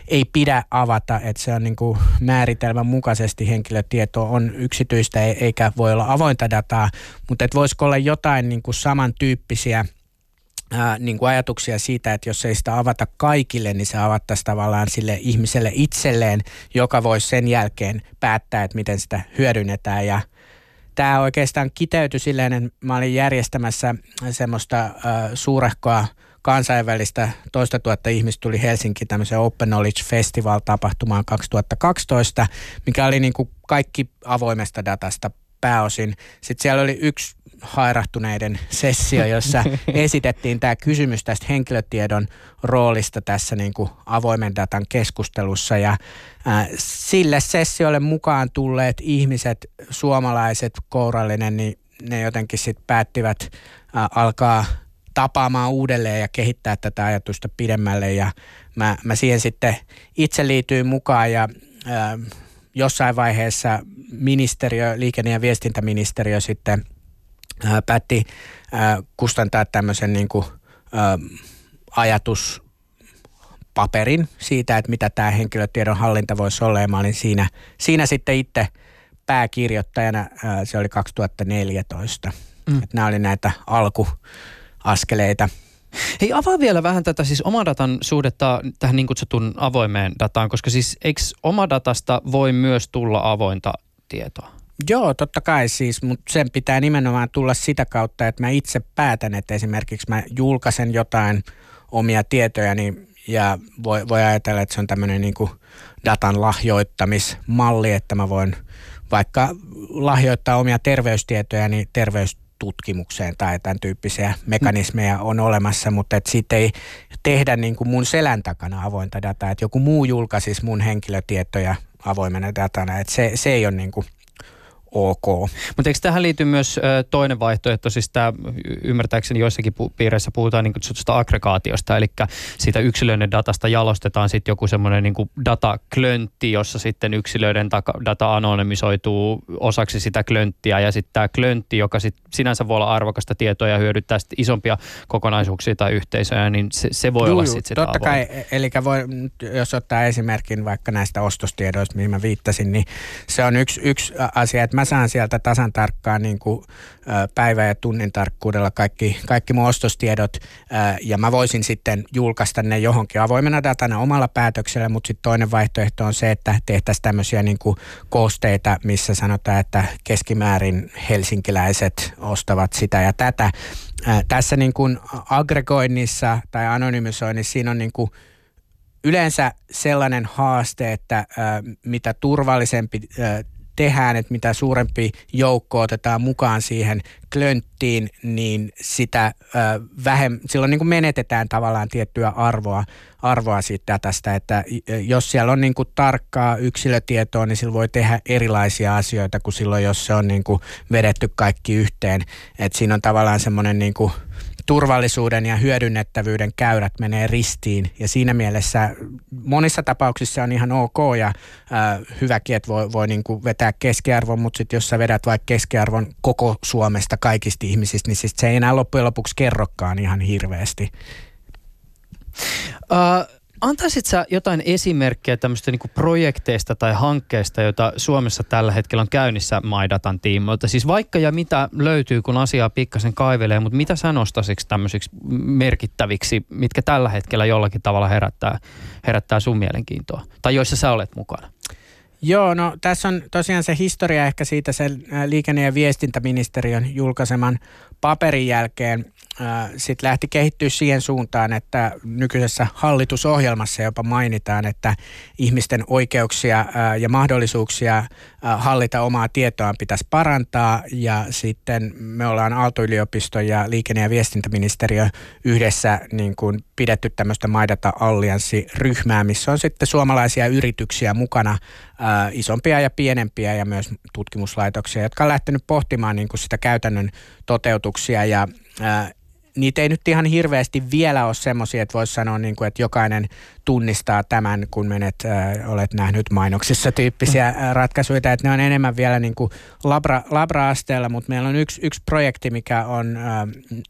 ei pidä avata, että se on niin kuin määritelmän mukaisesti henkilötieto on yksityistä e-, eikä voi olla avointa dataa, mutta että voisiko olla jotain niin kuin samantyyppisiä – ää, niin kuin ajatuksia siitä, että jos ei sitä avata kaikille, niin se avattaisiin tavallaan sille ihmiselle itselleen, joka voisi sen jälkeen päättää, että miten sitä hyödynnetään. Ja tämä oikeastaan kiteytyi silleen, että mä olin järjestämässä semmoista ää, suurehkoa kansainvälistä toista tuhatta ihmistä tuli Helsinki tämmöisen Open Knowledge Festival tapahtumaan 2012, mikä oli niin kuin kaikki avoimesta datasta pääosin. Sitten siellä oli yksi hairahtuneiden sessio, jossa esitettiin tämä kysymys tästä henkilötiedon roolista tässä niin kuin avoimen datan keskustelussa. Ja äh, sille sessiolle mukaan tulleet ihmiset, suomalaiset, kourallinen, niin ne jotenkin sitten päättivät äh, alkaa tapaamaan uudelleen ja kehittää tätä ajatusta pidemmälle. Ja mä, mä siihen sitten itse liityin mukaan ja äh, jossain vaiheessa ministeriö, liikenne- ja viestintäministeriö sitten – ää, päätti ää, kustantaa tämmöisen niin kuin, ää, ajatus paperin siitä, että mitä tämä henkilötiedon hallinta voisi olla. Ja mä olin siinä, siinä sitten itse pääkirjoittajana, se oli 2014. Mm. Että nämä oli näitä alkuaskeleita. Hei, avaa vielä vähän tätä siis omadatan suhdetta tähän niin kutsutun avoimeen dataan, koska siis eikö omadatasta voi myös tulla avointa tietoa? Joo, totta kai siis, mutta sen pitää nimenomaan tulla sitä kautta, että mä itse päätän, että esimerkiksi mä julkaisen jotain omia tietojani ja voi, voi ajatella, että se on tämmöinen niin datan lahjoittamismalli, että mä voin vaikka lahjoittaa omia terveystietoja niin terveystutkimukseen tai tämän tyyppisiä mekanismeja on olemassa, mutta että siitä ei tehdä niin kuin mun selän takana avointa dataa, että joku muu julkaisisi mun henkilötietoja avoimena datana, että se, se ei ole niin kuin ok. Mutta eikö tähän liity myös toinen vaihtoehto, siis tämä ymmärtääkseni joissakin piireissä puhutaan niin kutsutusta aggregaatiosta, eli siitä yksilöiden datasta jalostetaan sitten joku semmoinen niin dataklöntti, jossa sitten yksilöiden data anonymisoituu osaksi sitä klönttiä, ja sitten tämä klöntti, joka sit sinänsä voi olla arvokasta tietoa ja hyödyttää sit isompia kokonaisuuksia tai yhteisöjä, niin se, se voi Juu, olla sitten sitä Totta kai, eli voi, jos ottaa esimerkin vaikka näistä ostostiedoista, mihin mä viittasin, niin se on yksi, yksi asia, että mä saan sieltä tasan tarkkaan niin kuin, päivä- ja tunnin tarkkuudella kaikki, kaikki mun ostostiedot ja mä voisin sitten julkaista ne johonkin avoimena datana omalla päätöksellä, mutta sitten toinen vaihtoehto on se, että tehtäisiin tämmöisiä niin kuin koosteita, missä sanotaan, että keskimäärin helsinkiläiset ostavat sitä ja tätä. Tässä niin kuin aggregoinnissa tai anonymisoinnissa siinä on niin kuin yleensä sellainen haaste, että mitä turvallisempi tehdään, että mitä suurempi joukko otetaan mukaan siihen klönttiin, niin sitä vähem, silloin niin kuin menetetään tavallaan tiettyä arvoa, arvoa siitä datasta, että jos siellä on niin kuin tarkkaa yksilötietoa, niin sillä voi tehdä erilaisia asioita kuin silloin, jos se on niin kuin vedetty kaikki yhteen. että siinä on tavallaan semmoinen niin kuin turvallisuuden ja hyödynnettävyyden käyrät menee ristiin ja siinä mielessä monissa tapauksissa on ihan ok ja äh, hyväkin, että voi, voi niin kuin vetää keskiarvon, mutta sitten jos sä vedät vaikka keskiarvon koko Suomesta kaikista ihmisistä, niin sit se ei enää loppujen lopuksi kerrokaan ihan hirveästi. Uh, Antaisit sä jotain esimerkkejä tämmöistä niin projekteista tai hankkeista, joita Suomessa tällä hetkellä on käynnissä Maidatan tiimoilta? Siis vaikka ja mitä löytyy, kun asiaa pikkasen kaivelee, mutta mitä sä nostasiksi tämmöisiksi merkittäviksi, mitkä tällä hetkellä jollakin tavalla herättää, herättää sun mielenkiintoa? Tai joissa sä olet mukana? Joo, no tässä on tosiaan se historia ehkä siitä sen liikenne- ja viestintäministeriön julkaiseman paperin jälkeen sitten lähti kehittyä siihen suuntaan, että nykyisessä hallitusohjelmassa jopa mainitaan, että ihmisten oikeuksia ja mahdollisuuksia hallita omaa tietoaan pitäisi parantaa. Ja sitten me ollaan Aalto-yliopisto ja liikenne- ja viestintäministeriö yhdessä niin kuin pidetty tämmöistä Maidata Allianssi-ryhmää, missä on sitten suomalaisia yrityksiä mukana, isompia ja pienempiä ja myös tutkimuslaitoksia, jotka on lähtenyt pohtimaan niin kuin sitä käytännön toteutuksia. Ja niitä ei nyt ihan hirveästi vielä ole semmoisia, että voisi sanoa, niin kuin, että jokainen tunnistaa tämän, kun menet, äh, olet nähnyt mainoksissa tyyppisiä äh, ratkaisuja, että ne on enemmän vielä niin kuin labra, labra-asteella, mutta meillä on yksi, yksi projekti, mikä on äh,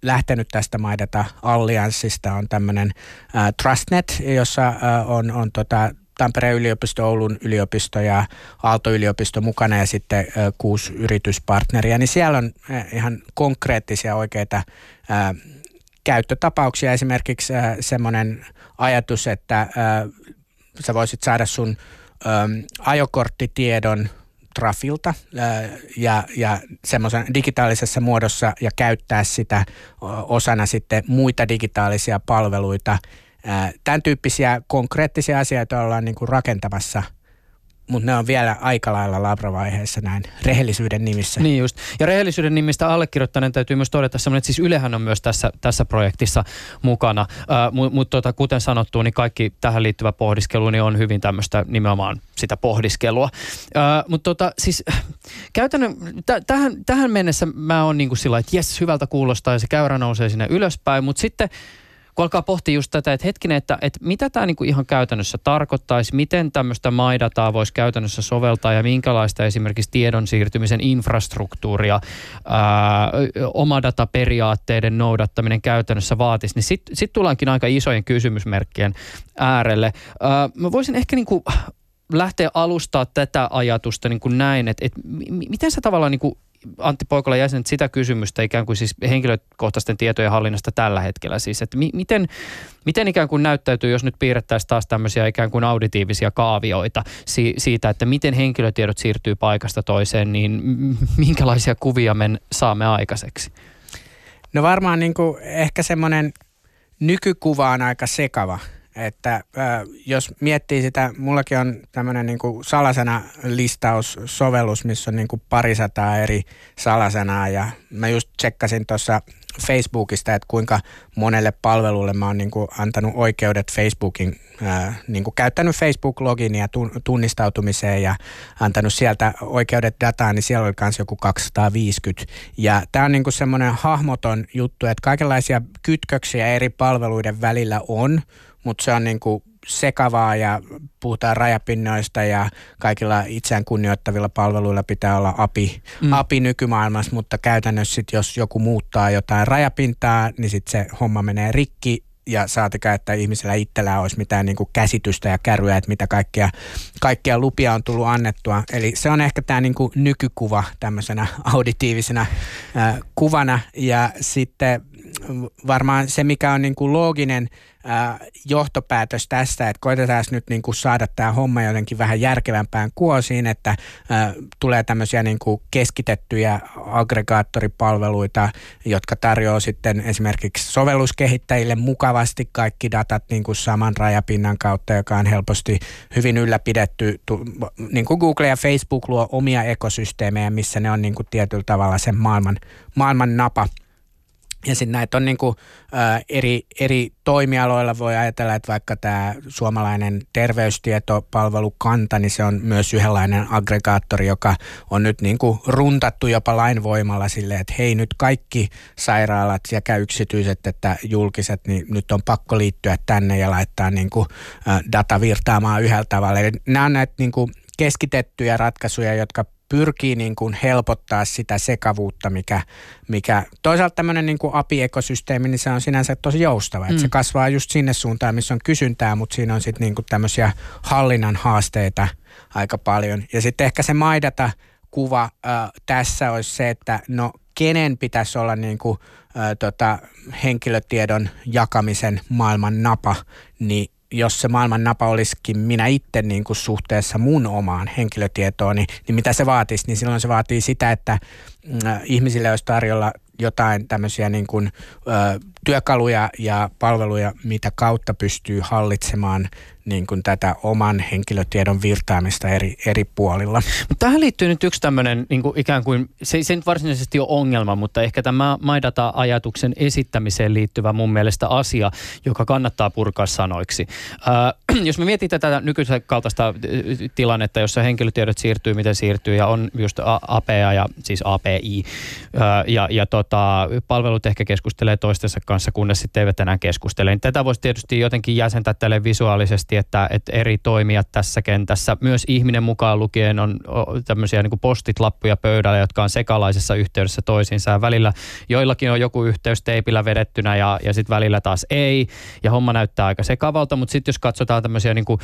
lähtenyt tästä Maidata Allianssista, on tämmöinen äh, Trustnet, jossa äh, on, on tota, Tampereen yliopisto, Oulun yliopisto ja Aalto-yliopisto mukana ja sitten kuusi yrityspartneria, niin siellä on ihan konkreettisia oikeita käyttötapauksia. Esimerkiksi semmoinen ajatus, että sä voisit saada sun ajokorttitiedon Trafilta ja, ja semmoisen digitaalisessa muodossa ja käyttää sitä osana sitten muita digitaalisia palveluita – Tämän tyyppisiä konkreettisia asioita ollaan niin kuin rakentamassa mutta ne on vielä aika lailla labravaiheessa näin rehellisyyden nimissä. Niin just. Ja rehellisyyden nimistä allekirjoittaneen täytyy myös todeta semmoinen, että siis Ylehän on myös tässä, tässä projektissa mukana. Uh, Mutta mut tota, kuten sanottu, niin kaikki tähän liittyvä pohdiskelu niin on hyvin tämmöistä nimenomaan sitä pohdiskelua. Uh, Mutta tota, siis käytännön, t- tähän, tähän mennessä mä oon niin kuin sillä että jes, hyvältä kuulostaa ja se käyrä nousee sinne ylöspäin, mutta sitten kun alkaa pohtia just tätä, että hetkinen, että, että mitä tämä niin kuin ihan käytännössä tarkoittaisi, miten tämmöistä maidataa voisi käytännössä soveltaa ja minkälaista esimerkiksi tiedon siirtymisen infrastruktuuria ää, omadataperiaatteiden noudattaminen käytännössä vaatisi, niin sitten sit tullaankin aika isojen kysymysmerkkien äärelle. Ää, mä voisin ehkä niin kuin lähteä alustaa tätä ajatusta niin kuin näin, että, että miten sä tavallaan niin kuin Antti Poikola jäsenet sitä kysymystä ikään kuin siis henkilökohtaisten tietojen hallinnasta tällä hetkellä siis, että mi- miten, miten ikään kuin näyttäytyy, jos nyt piirrettäisiin taas tämmöisiä ikään kuin auditiivisia kaavioita si- siitä, että miten henkilötiedot siirtyy paikasta toiseen, niin minkälaisia kuvia me saamme aikaiseksi? No varmaan niin kuin ehkä semmoinen nykykuva on aika sekava että jos miettii sitä, mullakin on tämmöinen niin salasana listaussovellus, missä on niin kuin parisataa eri salasanaa ja mä just tsekkasin tuossa Facebookista, että kuinka monelle palvelulle mä oon niin kuin antanut oikeudet Facebookin, niin kuin käyttänyt Facebook-loginia tunnistautumiseen ja antanut sieltä oikeudet dataan, niin siellä oli myös joku 250. Ja tämä on niin semmoinen hahmoton juttu, että kaikenlaisia kytköksiä eri palveluiden välillä on, mutta se on niin kuin sekavaa ja puhutaan rajapinnoista ja kaikilla itseään kunnioittavilla palveluilla pitää olla API, mm. API nykymaailmassa, mutta käytännössä sit, jos joku muuttaa jotain rajapintaa, niin sitten se homma menee rikki ja saatika, että ihmisellä itsellään olisi mitään niin kuin käsitystä ja kärryä, että mitä kaikkia, kaikkia lupia on tullut annettua. Eli se on ehkä tämä niin kuin nykykuva tämmöisenä auditiivisena äh, kuvana ja sitten varmaan se, mikä on niin kuin looginen äh, johtopäätös tästä, että koitetaan nyt niin kuin saada tämä homma jotenkin vähän järkevämpään kuosiin, että äh, tulee tämmöisiä niin kuin keskitettyjä aggregaattoripalveluita, jotka tarjoaa sitten esimerkiksi sovelluskehittäjille mukavasti kaikki datat niin kuin saman rajapinnan kautta, joka on helposti hyvin ylläpidetty. Niin kuin Google ja Facebook luo omia ekosysteemejä, missä ne on niin kuin tietyllä tavalla sen maailman, maailman napa – ja sitten näitä on niin kuin, ä, eri, eri toimialoilla voi ajatella, että vaikka tämä suomalainen terveystietopalvelukanta, niin se on myös yhdenlainen aggregaattori, joka on nyt niin kuin runtattu jopa lainvoimalla silleen, että hei nyt kaikki sairaalat sekä yksityiset että julkiset, niin nyt on pakko liittyä tänne ja laittaa niin kuin, ä, data virtaamaan yhdellä tavalla. Eli nämä on näitä niin kuin keskitettyjä ratkaisuja, jotka pyrkii niin kuin helpottaa sitä sekavuutta, mikä, mikä toisaalta tämmöinen niin kuin API-ekosysteemi, niin se on sinänsä tosi joustava. Mm. Että se kasvaa just sinne suuntaan, missä on kysyntää, mutta siinä on sitten niin kuin tämmöisiä hallinnan haasteita aika paljon. Ja sitten ehkä se maidata kuva äh, tässä olisi se, että no kenen pitäisi olla niin kuin, äh, tota, henkilötiedon jakamisen maailman napa, niin jos se maailman napa olisikin minä itse niin kuin suhteessa mun omaan henkilötietoon, niin, niin mitä se vaatisi? Niin silloin se vaatii sitä, että mm, ihmisille olisi tarjolla jotain tämmöisiä niin kuin, ö, työkaluja ja palveluja, mitä kautta pystyy hallitsemaan niin kuin tätä oman henkilötiedon virtaamista eri, eri puolilla. Tähän liittyy nyt yksi tämmöinen niin kuin ikään kuin, se, se nyt varsinaisesti ole ongelma, mutta ehkä tämä MyData-ajatuksen esittämiseen liittyvä mun mielestä asia, joka kannattaa purkaa sanoiksi. Äh, jos me mietitään tätä nykyisen kaltaista tilannetta, jossa henkilötiedot siirtyy, miten siirtyy, ja on just APA ja siis API, äh, ja, ja tota, palvelut ehkä keskustelee toistensa kanssa, kunnes sitten eivät enää keskustele. Niin tätä voisi tietysti jotenkin jäsentää tälle visuaalisesti että, että eri toimijat tässä kentässä, myös ihminen mukaan lukien on tämmöisiä niin postit-lappuja pöydällä, jotka on sekalaisessa yhteydessä toisiinsa ja välillä joillakin on joku yhteys teipillä vedettynä ja, ja sitten välillä taas ei ja homma näyttää aika sekavalta, mutta sitten jos katsotaan tämmöisiä niin kuin,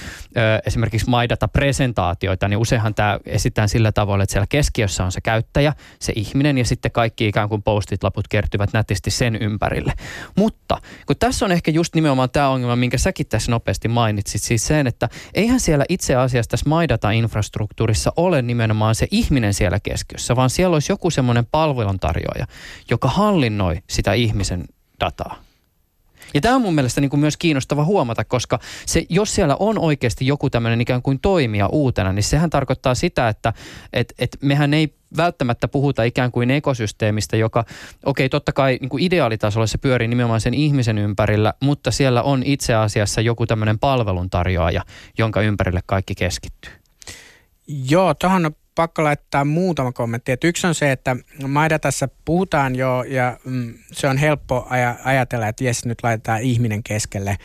esimerkiksi MyData-presentaatioita, niin useinhan tämä esitetään sillä tavalla, että siellä keskiössä on se käyttäjä, se ihminen ja sitten kaikki ikään kuin postit-laput kertyvät nätisti sen ympärille. Mutta kun tässä on ehkä just nimenomaan tämä ongelma, minkä säkin tässä nopeasti mainitsit, siis sen, että eihän siellä itse asiassa tässä MyData-infrastruktuurissa ole nimenomaan se ihminen siellä keskiössä, vaan siellä olisi joku semmoinen palveluntarjoaja, joka hallinnoi sitä ihmisen dataa. Ja tämä on mun mielestä niin kuin myös kiinnostava huomata, koska se, jos siellä on oikeasti joku tämmöinen ikään kuin toimija uutena, niin sehän tarkoittaa sitä, että et, et mehän ei välttämättä puhuta ikään kuin ekosysteemistä, joka, okei, okay, totta kai niin kuin ideaalitasolla se pyörii nimenomaan sen ihmisen ympärillä, mutta siellä on itse asiassa joku tämmöinen palveluntarjoaja, jonka ympärille kaikki keskittyy. Joo, on pakko laittaa muutama kommentti. Et yksi on se, että Maidatassa puhutaan jo ja mm, se on helppo aj- ajatella, että jes, nyt laitetaan ihminen keskelle.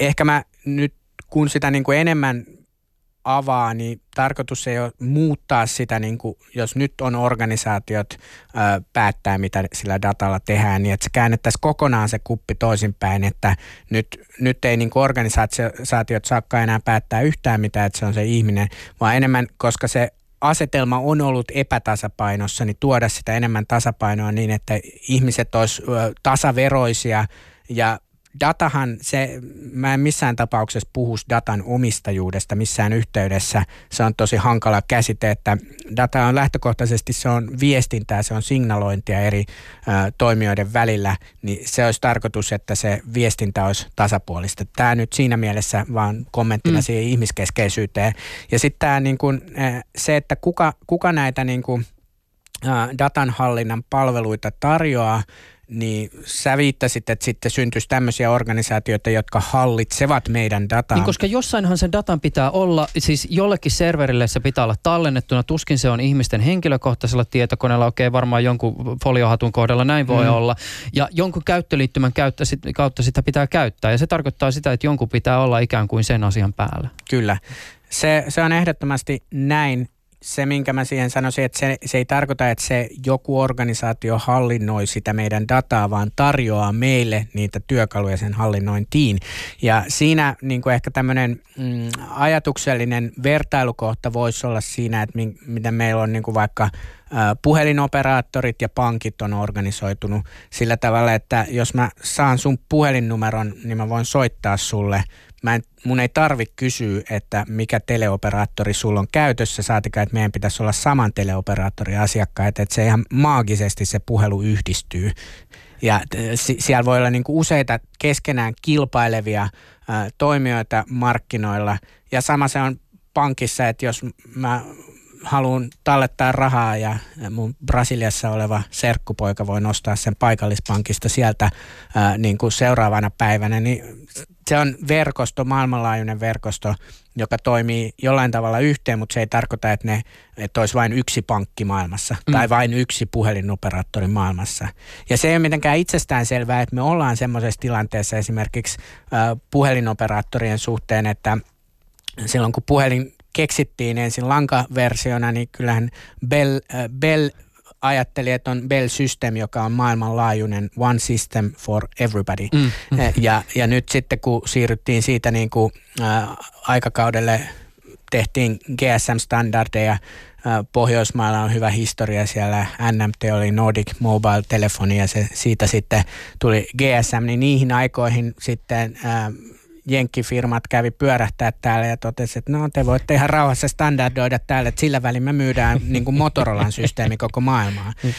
Ehkä mä nyt kun sitä niin kuin enemmän avaa, niin tarkoitus ei ole muuttaa sitä, niin kuin, jos nyt on organisaatiot ö, päättää, mitä sillä datalla tehdään, niin että se käännettäisiin kokonaan se kuppi toisinpäin, että nyt, nyt ei niin kuin organisaatiot saakka enää päättää yhtään mitään, että se on se ihminen, vaan enemmän, koska se asetelma on ollut epätasapainossa, niin tuoda sitä enemmän tasapainoa niin, että ihmiset olisivat tasaveroisia ja datahan, se, mä en missään tapauksessa puhu datan omistajuudesta missään yhteydessä. Se on tosi hankala käsite, että data on lähtökohtaisesti, se on viestintää, se on signalointia eri ö, toimijoiden välillä, niin se olisi tarkoitus, että se viestintä olisi tasapuolista. Tämä nyt siinä mielessä vaan kommenttina mm. siihen ihmiskeskeisyyteen. Ja sitten tämä niin kuin, se, että kuka, kuka näitä niin kuin, datanhallinnan palveluita tarjoaa, niin sä viittasit, että sitten syntyisi tämmöisiä organisaatioita, jotka hallitsevat meidän dataa. Niin, koska jossainhan sen datan pitää olla, siis jollekin serverille se pitää olla tallennettuna, tuskin se on ihmisten henkilökohtaisella tietokoneella, okei varmaan jonkun foliohatun kohdalla näin voi mm. olla, ja jonkun käyttöliittymän käyttä, kautta sitä pitää käyttää, ja se tarkoittaa sitä, että jonkun pitää olla ikään kuin sen asian päällä. Kyllä. Se, se on ehdottomasti näin se, minkä mä siihen sanoisin, että se, se ei tarkoita, että se joku organisaatio hallinnoi sitä meidän dataa, vaan tarjoaa meille niitä työkaluja sen hallinnointiin. Ja siinä niin kuin ehkä tämmöinen mm, ajatuksellinen vertailukohta voisi olla siinä, että mi, miten meillä on niin kuin vaikka puhelinoperaattorit ja pankit on organisoitunut sillä tavalla, että jos mä saan sun puhelinnumeron, niin mä voin soittaa sulle – mä en, mun ei tarvi kysyä, että mikä teleoperaattori sulla on käytössä, saatika, että meidän pitäisi olla saman teleoperaattorin asiakkaita, että se ihan maagisesti se puhelu yhdistyy. Ja siellä voi olla niinku useita keskenään kilpailevia toimijoita markkinoilla. Ja sama se on pankissa, että jos mä haluan tallettaa rahaa ja mun Brasiliassa oleva serkkupoika voi nostaa sen paikallispankista sieltä ää, niin kuin seuraavana päivänä, niin se on verkosto, maailmanlaajuinen verkosto, joka toimii jollain tavalla yhteen, mutta se ei tarkoita, että, ne, että olisi vain yksi pankki maailmassa mm. tai vain yksi puhelinoperaattori maailmassa. Ja se ei ole mitenkään itsestään selvää, että me ollaan semmoisessa tilanteessa esimerkiksi äh, puhelinoperaattorien suhteen, että silloin kun puhelin keksittiin ensin lankaversiona, niin kyllähän Bell, äh, Bell ajatteli, että on Bell System, joka on maailmanlaajuinen One System for Everybody. Mm. Eh, ja, ja nyt sitten kun siirryttiin siitä niin kuin, äh, aikakaudelle, tehtiin GSM-standardeja, äh, Pohjoismailla on hyvä historia siellä, NMT oli Nordic Mobile Telephone ja se, siitä sitten tuli GSM, niin niihin aikoihin sitten äh, jenkkifirmat kävi pyörähtää täällä ja totesi, että no te voitte ihan rauhassa standardoida täällä, että sillä välin me myydään niin kuin Motorolan systeemi koko maailmaan. Mm.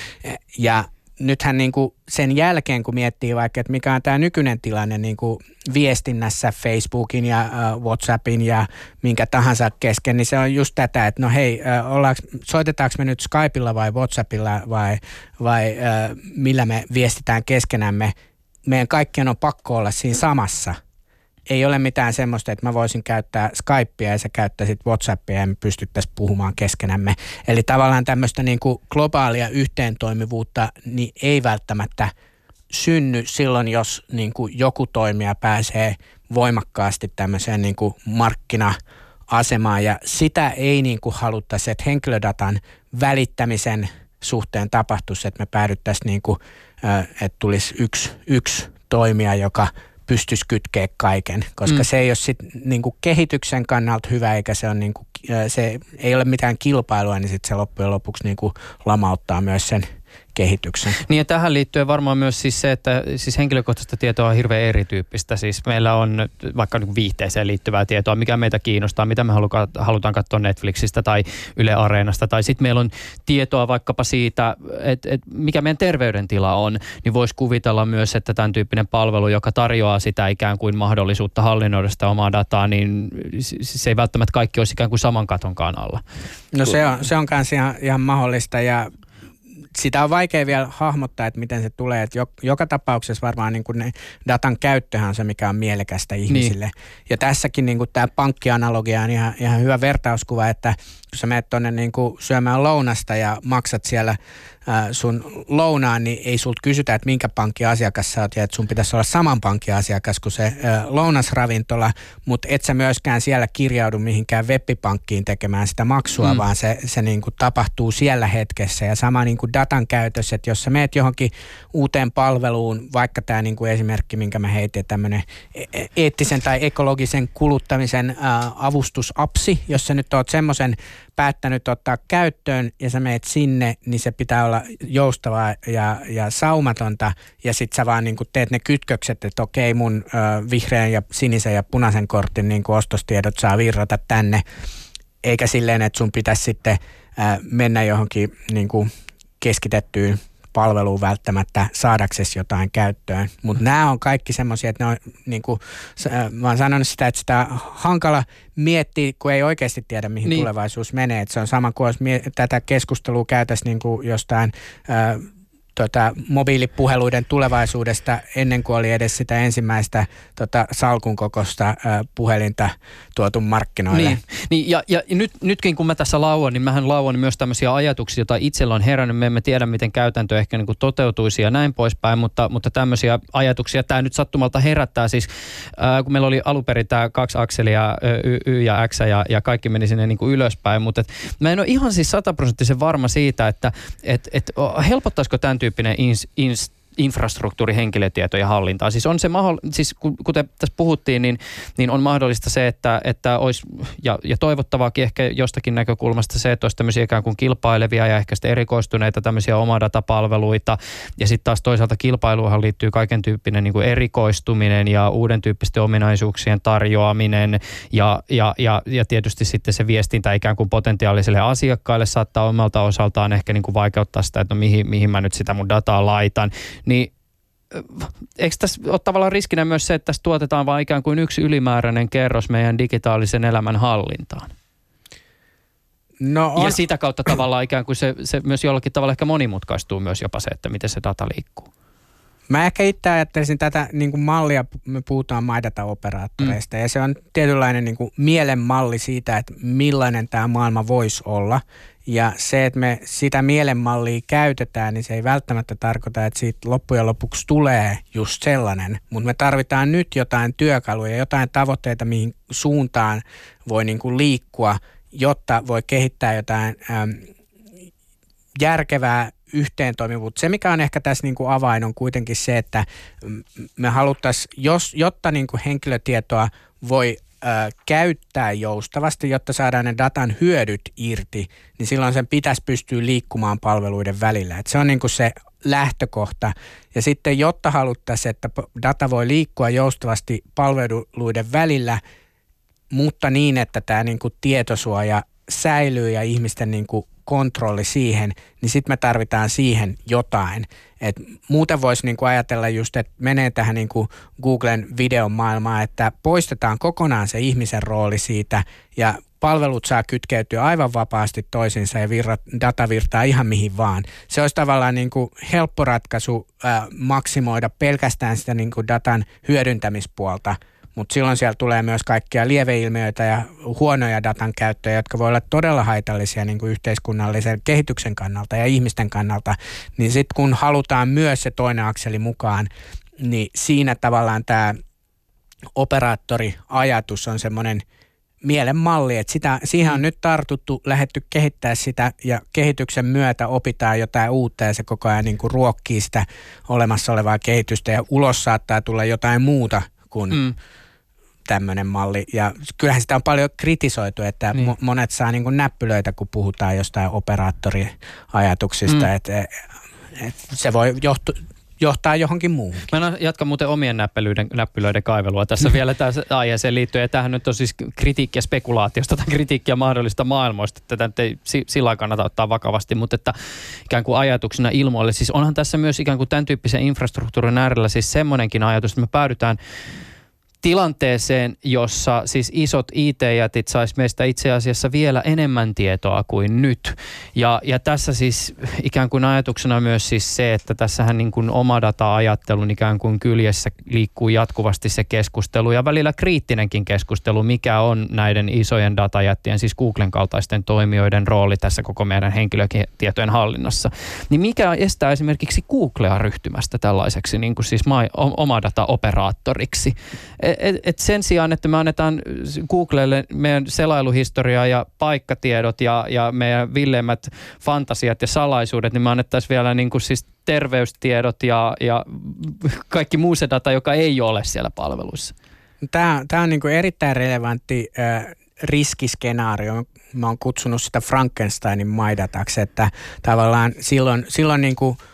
Ja nythän niin kuin sen jälkeen, kun miettii vaikka, että mikä on tämä nykyinen tilanne niin kuin viestinnässä Facebookin ja WhatsAppin ja minkä tahansa kesken, niin se on just tätä, että no hei, uh, ollaanko, soitetaanko me nyt Skypeilla vai WhatsAppilla vai, vai millä me viestitään keskenämme. Meidän kaikkien on pakko olla siinä samassa – ei ole mitään semmoista, että mä voisin käyttää Skypea ja sä käyttäisit Whatsappia ja me pystyttäisiin puhumaan keskenämme. Eli tavallaan tämmöistä niin kuin globaalia yhteentoimivuutta niin ei välttämättä synny silloin, jos niin kuin joku toimija pääsee voimakkaasti tämmöiseen niin kuin markkina-asemaan ja sitä ei niin kuin haluttaisi, että henkilödatan välittämisen suhteen tapahtuisi, että me päädyttäisiin niin kuin, että tulisi yksi, yksi toimija, joka – pystyisi kytkeä kaiken, koska mm. se ei ole sit, niin kuin kehityksen kannalta hyvä, eikä se, on, niin kuin, se ei ole mitään kilpailua, niin sit se loppujen lopuksi niin kuin lamauttaa myös sen kehityksen. Niin ja tähän liittyen varmaan myös siis se, että siis henkilökohtaista tietoa on hirveän erityyppistä. Siis meillä on vaikka niin viihteeseen liittyvää tietoa, mikä meitä kiinnostaa, mitä me halutaan katsoa Netflixistä tai Yle Areenasta. Tai sitten meillä on tietoa vaikkapa siitä, että, että mikä meidän terveydentila on. Niin voisi kuvitella myös, että tämän tyyppinen palvelu, joka tarjoaa sitä ikään kuin mahdollisuutta hallinnoida sitä omaa dataa, niin se ei välttämättä kaikki olisi ikään kuin saman katon kanalla. No se on, se on kanssa ihan, ihan mahdollista ja sitä on vaikea vielä hahmottaa, että miten se tulee. Että joka tapauksessa varmaan niin kuin ne datan käyttöhän on se, mikä on mielekästä ihmisille. Niin. Ja tässäkin niin kuin tämä pankkianalogia on ihan, ihan hyvä vertauskuva, että sä menet tuonne niin syömään lounasta ja maksat siellä sun lounaan, niin ei sulta kysytä, että minkä pankin asiakas sä oot ja että sun pitäisi olla saman pankin asiakas kuin se lounasravintola, mutta et sä myöskään siellä kirjaudu mihinkään webbipankkiin tekemään sitä maksua, mm. vaan se, se niin kuin tapahtuu siellä hetkessä ja sama niin kuin datan käytös, että jos sä meet johonkin uuteen palveluun, vaikka tämä niin kuin esimerkki, minkä mä heitin, tämmöinen e-, e-, eettisen tai ekologisen kuluttamisen avustusapsi, jos sä nyt oot semmoisen päättänyt ottaa käyttöön ja sä meet sinne, niin se pitää olla joustavaa ja, ja saumatonta. Ja sit sä vaan niin teet ne kytkökset, että okei mun ö, vihreän ja sinisen ja punaisen kortin niin ostostiedot saa virrata tänne, eikä silleen, että sun pitäisi sitten ö, mennä johonkin niin keskitettyyn palveluun välttämättä saadaksesi jotain käyttöön. Mutta nämä on kaikki semmoisia, että ne on, niin kuin, mä oon sanonut sitä, että sitä hankala miettiä, kun ei oikeasti tiedä, mihin niin. tulevaisuus menee. Et se on sama kuin jos mie- tätä keskustelua käytäisiin niin kuin jostain tota, mobiilipuheluiden tulevaisuudesta ennen kuin oli edes sitä ensimmäistä tota, salkun kokosta puhelinta tuotu markkinoille. Niin, niin ja, ja nyt, nytkin kun mä tässä lauan, niin mähän lauan myös tämmöisiä ajatuksia, joita itsellä on herännyt. Me emme tiedä, miten käytäntö ehkä niin kuin toteutuisi ja näin poispäin, mutta, mutta tämmöisiä ajatuksia tämä nyt sattumalta herättää. Siis ää, kun meillä oli alunperin tämä kaksi akselia, y, y ja X ja, ja kaikki meni sinne niin kuin ylöspäin, mutta et, mä en ole ihan siis sataprosenttisen varma siitä, että et, et, helpottaisiko tämän tyyppinen ins, ins, infrastruktuuri henkilötietojen hallintaa. Siis on se mahdoll- siis kuten tässä puhuttiin, niin, niin on mahdollista se, että, että olisi, ja, ja toivottavaakin ehkä jostakin näkökulmasta se, että olisi tämmöisiä ikään kuin kilpailevia ja ehkä sitten erikoistuneita tämmöisiä omadatapalveluita. Ja sitten taas toisaalta kilpailuhan liittyy kaiken tyyppinen niin kuin erikoistuminen ja uuden tyyppisten ominaisuuksien tarjoaminen ja, ja, ja, ja tietysti sitten se viestintä ikään kuin potentiaaliselle asiakkaille saattaa omalta osaltaan ehkä niin kuin vaikeuttaa sitä, että no mihin, mihin mä nyt sitä mun dataa laitan niin eikö tässä ole tavallaan riskinä myös se, että tässä tuotetaan vain ikään kuin yksi ylimääräinen kerros meidän digitaalisen elämän hallintaan? No on. Ja sitä kautta tavallaan ikään kuin se, se myös jollakin tavalla ehkä monimutkaistuu myös jopa se, että miten se data liikkuu. Mä ehkä itse ajattelisin tätä niin kuin mallia, me puhutaan MyData-operaattoreista, mm. ja se on tietynlainen niin kuin mielenmalli siitä, että millainen tämä maailma voisi olla. Ja se, että me sitä mielenmallia käytetään, niin se ei välttämättä tarkoita, että siitä loppujen lopuksi tulee just sellainen. Mutta me tarvitaan nyt jotain työkaluja, jotain tavoitteita, mihin suuntaan voi niin kuin liikkua, jotta voi kehittää jotain äm, järkevää yhteentoimivuutta. Se, mikä on ehkä tässä niin kuin avain, on kuitenkin se, että me haluttaisiin, jos, jotta niin kuin henkilötietoa voi käyttää joustavasti, jotta saadaan ne datan hyödyt irti, niin silloin sen pitäisi pystyä liikkumaan palveluiden välillä. Et se on niin kuin se lähtökohta. Ja sitten jotta haluttaisiin, että data voi liikkua joustavasti palveluiden välillä, mutta niin, että tämä niin kuin tietosuoja säilyy ja ihmisten niin kuin kontrolli siihen, niin sitten me tarvitaan siihen jotain. Et muuten voisi niinku ajatella just, että menee tähän niinku Googlen videon maailmaan, että poistetaan kokonaan se ihmisen rooli siitä ja palvelut saa kytkeytyä aivan vapaasti toisiinsa ja virrat, data virtaa ihan mihin vaan. Se olisi tavallaan niin kuin helppo ratkaisu ää, maksimoida pelkästään sitä niin kuin datan hyödyntämispuolta – mutta silloin siellä tulee myös kaikkia lieveilmiöitä ja huonoja datan käyttöjä, jotka voi olla todella haitallisia niin kuin yhteiskunnallisen kehityksen kannalta ja ihmisten kannalta. Niin sitten kun halutaan myös se toinen akseli mukaan, niin siinä tavallaan tämä operaattoriajatus on semmoinen mielenmalli, että sitä, siihen on nyt tartuttu, lähetty kehittää sitä ja kehityksen myötä opitaan jotain uutta ja se koko ajan niin kuin ruokkii sitä olemassa olevaa kehitystä ja ulos saattaa tulla jotain muuta kuin mm tämmöinen malli. Ja kyllähän sitä on paljon kritisoitu, että niin. monet saa niin kuin näppylöitä, kun puhutaan jostain operaattoriajatuksista, mm. että et se voi johtu, johtaa johonkin muuhun. Mä jatkan muuten omien näppylöiden, näppylöiden kaivelua tässä vielä tässä aiheeseen liittyen. Ja tämähän nyt on siis kritiikkiä spekulaatiosta tai kritiikkiä mahdollista maailmoista. Tätä nyt ei sillä kannata ottaa vakavasti, mutta että ikään kuin ajatuksena ilmoille. Siis onhan tässä myös ikään kuin tämän tyyppisen infrastruktuurin äärellä siis semmoinenkin ajatus, että me päädytään tilanteeseen, jossa siis isot IT-jätit sais meistä itse asiassa vielä enemmän tietoa kuin nyt. Ja, ja tässä siis ikään kuin ajatuksena myös siis se, että tässähän niin kuin oma data-ajattelun ikään kuin kyljessä liikkuu jatkuvasti se keskustelu ja välillä kriittinenkin keskustelu, mikä on näiden isojen datajättien, siis Googlen kaltaisten toimijoiden rooli tässä koko meidän henkilötietojen hallinnassa. Niin mikä estää esimerkiksi Googlea ryhtymästä tällaiseksi niin kuin siis oma data-operaattoriksi? Et, et, sen sijaan, että me annetaan Googlelle meidän selailuhistoria ja paikkatiedot ja, ja meidän villeimmät fantasiat ja salaisuudet, niin me annettaisiin vielä niin kuin siis terveystiedot ja, ja kaikki muu se data, joka ei ole siellä palveluissa. Tämä, tämä on niin kuin erittäin relevantti äh, riskiskenaario. Mä oon kutsunut sitä Frankensteinin maidataksi, että tavallaan silloin, silloin niin kuin –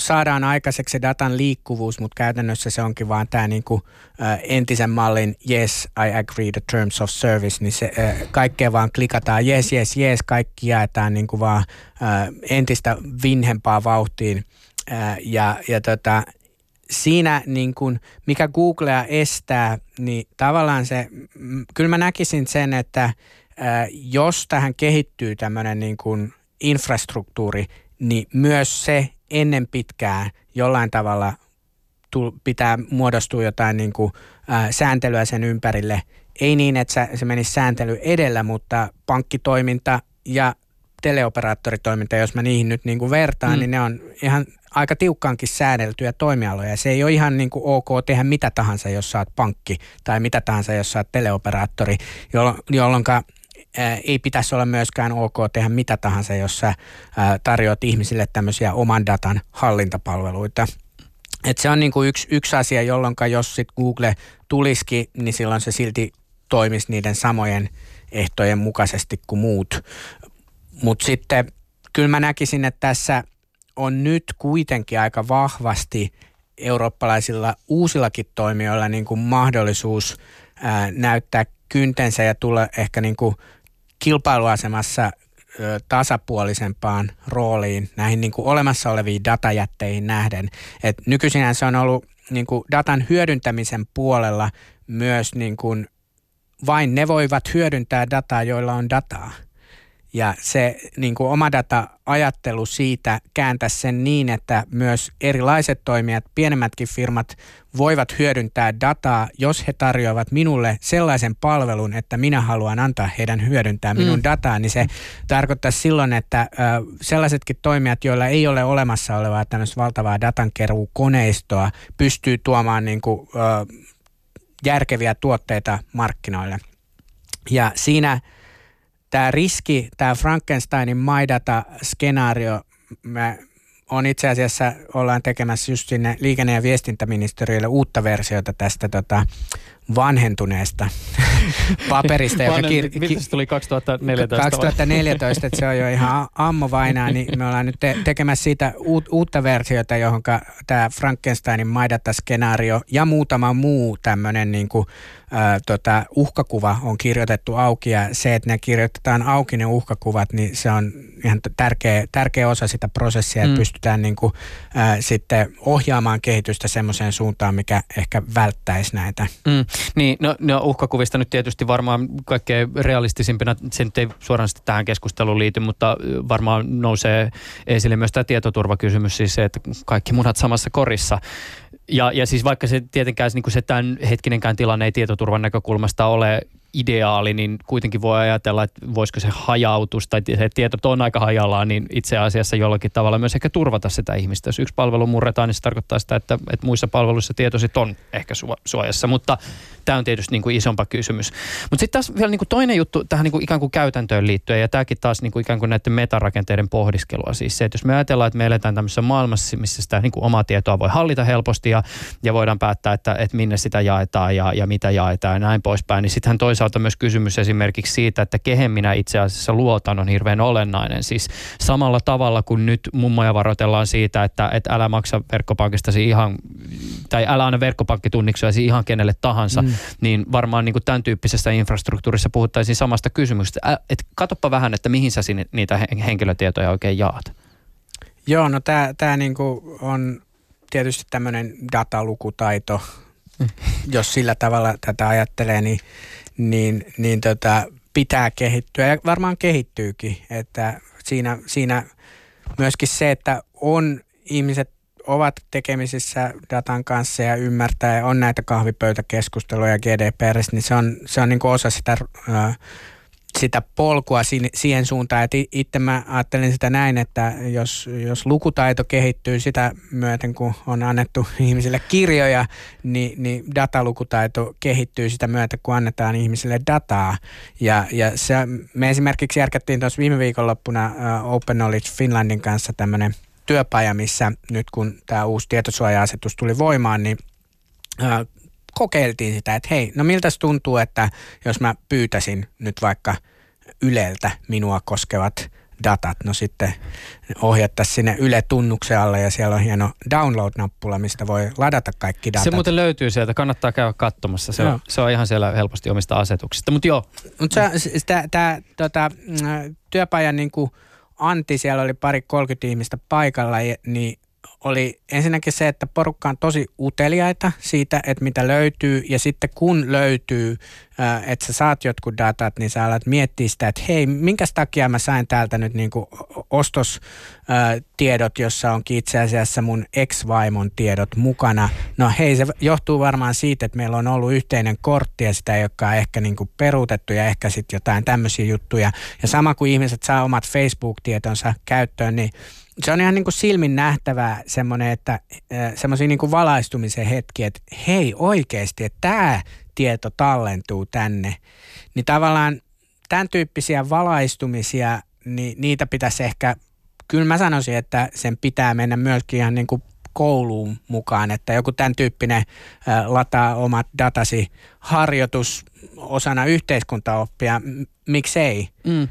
saadaan aikaiseksi se datan liikkuvuus, mutta käytännössä se onkin vaan tämä niinku, äh, entisen mallin yes, I agree the terms of service, niin se äh, kaikkea vaan klikataan yes, yes, yes, kaikki jaetaan niinku vaan äh, entistä vinhempaa vauhtiin. Äh, ja, ja tota, siinä niin kuin, mikä Googlea estää, niin tavallaan se, kyllä mä näkisin sen, että äh, jos tähän kehittyy tämmöinen niin kuin infrastruktuuri, niin myös se ennen pitkää jollain tavalla pitää muodostua jotain niin kuin, ää, sääntelyä sen ympärille. Ei niin, että se menisi sääntely edellä, mutta pankkitoiminta ja teleoperaattoritoiminta, jos mä niihin nyt niin kuin vertaan, mm. niin ne on ihan aika tiukkaankin säädeltyjä toimialoja. Se ei ole ihan niin kuin ok tehdä mitä tahansa, jos sä oot pankki tai mitä tahansa, jos sä oot teleoperaattori, jolloin ei pitäisi olla myöskään ok tehdä mitä tahansa, jos sä tarjoat ihmisille tämmöisiä oman datan hallintapalveluita. Et se on niin kuin yksi, yksi asia, jolloin jos sit Google tulisikin, niin silloin se silti toimisi niiden samojen ehtojen mukaisesti kuin muut. Mutta sitten kyllä mä näkisin, että tässä on nyt kuitenkin aika vahvasti eurooppalaisilla uusillakin toimijoilla niin kuin mahdollisuus ää, näyttää kyntensä ja tulla ehkä niin kuin kilpailuasemassa tasapuolisempaan rooliin näihin niin kuin olemassa oleviin datajätteihin nähden. Et nykyisinhän se on ollut niin kuin datan hyödyntämisen puolella myös niin kuin vain ne voivat hyödyntää dataa, joilla on dataa – ja se niin kuin oma data-ajattelu siitä kääntäisi sen niin, että myös erilaiset toimijat, pienemmätkin firmat voivat hyödyntää dataa, jos he tarjoavat minulle sellaisen palvelun, että minä haluan antaa heidän hyödyntää minun mm. dataa, niin se tarkoittaa silloin, että ö, sellaisetkin toimijat, joilla ei ole olemassa olevaa tämmöistä valtavaa datankeruukoneistoa, pystyy tuomaan niin kuin, ö, järkeviä tuotteita markkinoille. Ja siinä tämä riski, tämä Frankensteinin maidata-skenaario, mä on itse asiassa, ollaan tekemässä just sinne liikenne- ja viestintäministeriölle uutta versiota tästä tota, vanhentuneesta paperista. joka kir- ki- se tuli 2014? 2014, että se on jo ihan ammo vainaa, niin me ollaan nyt te- tekemässä siitä uut, uutta versiota, johon tämä Frankensteinin maidata-skenaario ja muutama muu tämmöinen niin kuin, ää, tota, uhkakuva on kirjoitettu auki ja se, että ne kirjoitetaan auki ne uhkakuvat, niin se on ihan tärkeä, tärkeä osa sitä prosessia, että mm. pystytään niin kuin, ää, sitten ohjaamaan kehitystä semmoiseen suuntaan, mikä ehkä välttäisi näitä. Mm. Niin, no, no uhkakuvista nyt tietysti varmaan kaikkein realistisimpina, se nyt ei suoraan tähän keskusteluun liity, mutta varmaan nousee esille myös tämä tietoturvakysymys, siis se, että kaikki munat samassa korissa. Ja, ja siis vaikka se tietenkään niin kuin se tämän hetkinenkään tilanne ei tietoturvan näkökulmasta ole ideaali, niin kuitenkin voi ajatella, että voisiko se hajautus tai se tieto on aika hajallaan, niin itse asiassa jollakin tavalla myös ehkä turvata sitä ihmistä. Jos yksi palvelu murretaan, niin se tarkoittaa sitä, että, että muissa palveluissa tieto sitten on ehkä suojassa, mutta tämä on tietysti niin kuin isompa kysymys. Mutta sitten taas vielä niin kuin toinen juttu tähän niin kuin ikään kuin käytäntöön liittyen, ja tämäkin taas niin kuin ikään kuin näiden metarakenteiden pohdiskelua. Siis se, että jos me ajatellaan, että me eletään tämmöisessä maailmassa, missä sitä niin kuin omaa tietoa voi hallita helposti ja, ja voidaan päättää, että, että minne sitä jaetaan ja, ja mitä jaetaan ja näin poispäin, niin sittenhän toisaalta myös kysymys esimerkiksi siitä, että kehen minä itse asiassa luotan on hirveän olennainen. Siis samalla tavalla kuin nyt mummoja varoitellaan siitä, että, että älä maksa verkkopankistasi ihan, tai älä anna verkkopankkitunniksi ihan kenelle tahansa, mm. niin varmaan niin kuin tämän tyyppisessä infrastruktuurissa puhuttaisiin samasta kysymyksestä. Ä, et katoppa vähän, että mihin sä sinne, niitä henkilötietoja oikein jaat. Joo, no tämä niinku on tietysti tämmöinen datalukutaito jos sillä tavalla tätä ajattelee, niin, niin, niin tota, pitää kehittyä ja varmaan kehittyykin. Että siinä, siinä myöskin se, että on ihmiset ovat tekemisissä datan kanssa ja ymmärtää ja on näitä kahvipöytäkeskusteluja GDPR, niin se on, se on niin osa sitä ää, sitä polkua siihen suuntaan, että itse mä ajattelen sitä näin, että jos, jos lukutaito kehittyy sitä myöten, kun on annettu ihmisille kirjoja, niin, niin datalukutaito kehittyy sitä myötä, kun annetaan ihmisille dataa. Ja, ja se, me esimerkiksi järkättiin tuossa viime viikonloppuna Open Knowledge Finlandin kanssa tämmöinen työpaja, missä nyt kun tämä uusi tietosuoja-asetus tuli voimaan, niin kokeiltiin sitä, että hei, no miltä tuntuu, että jos mä pyytäisin nyt vaikka Yleltä minua koskevat datat, no sitten ohjattaisiin sinne Yle-tunnuksen alle ja siellä on hieno download-nappula, mistä voi ladata kaikki datat. Se muuten löytyy sieltä, kannattaa käydä katsomassa, se, on, se on ihan siellä helposti omista asetuksista, mutta joo. Mutta tämä tota, työpajan niin kuin Antti, siellä oli pari 30 ihmistä paikalla, niin oli ensinnäkin se, että porukka on tosi uteliaita siitä, että mitä löytyy ja sitten kun löytyy, että sä saat jotkut datat, niin sä alat miettiä sitä, että hei, minkä takia mä sain täältä nyt niin kuin ostostiedot, jossa onkin itse asiassa mun ex-vaimon tiedot mukana. No hei, se johtuu varmaan siitä, että meillä on ollut yhteinen kortti ja sitä ei olekaan ehkä niin kuin peruutettu ja ehkä sitten jotain tämmöisiä juttuja. Ja sama kuin ihmiset saa omat Facebook-tietonsa käyttöön, niin se on ihan niin kuin silmin nähtävää semmoinen, että semmoisia niin kuin valaistumisen hetki, että hei oikeasti, että tämä tieto tallentuu tänne. Niin tavallaan tämän tyyppisiä valaistumisia, niin niitä pitäisi ehkä, kyllä mä sanoisin, että sen pitää mennä myöskin ihan niin kuin kouluun mukaan, että joku tämän tyyppinen lataa omat datasi harjoitus osana yhteiskuntaoppia, miksei? Mm.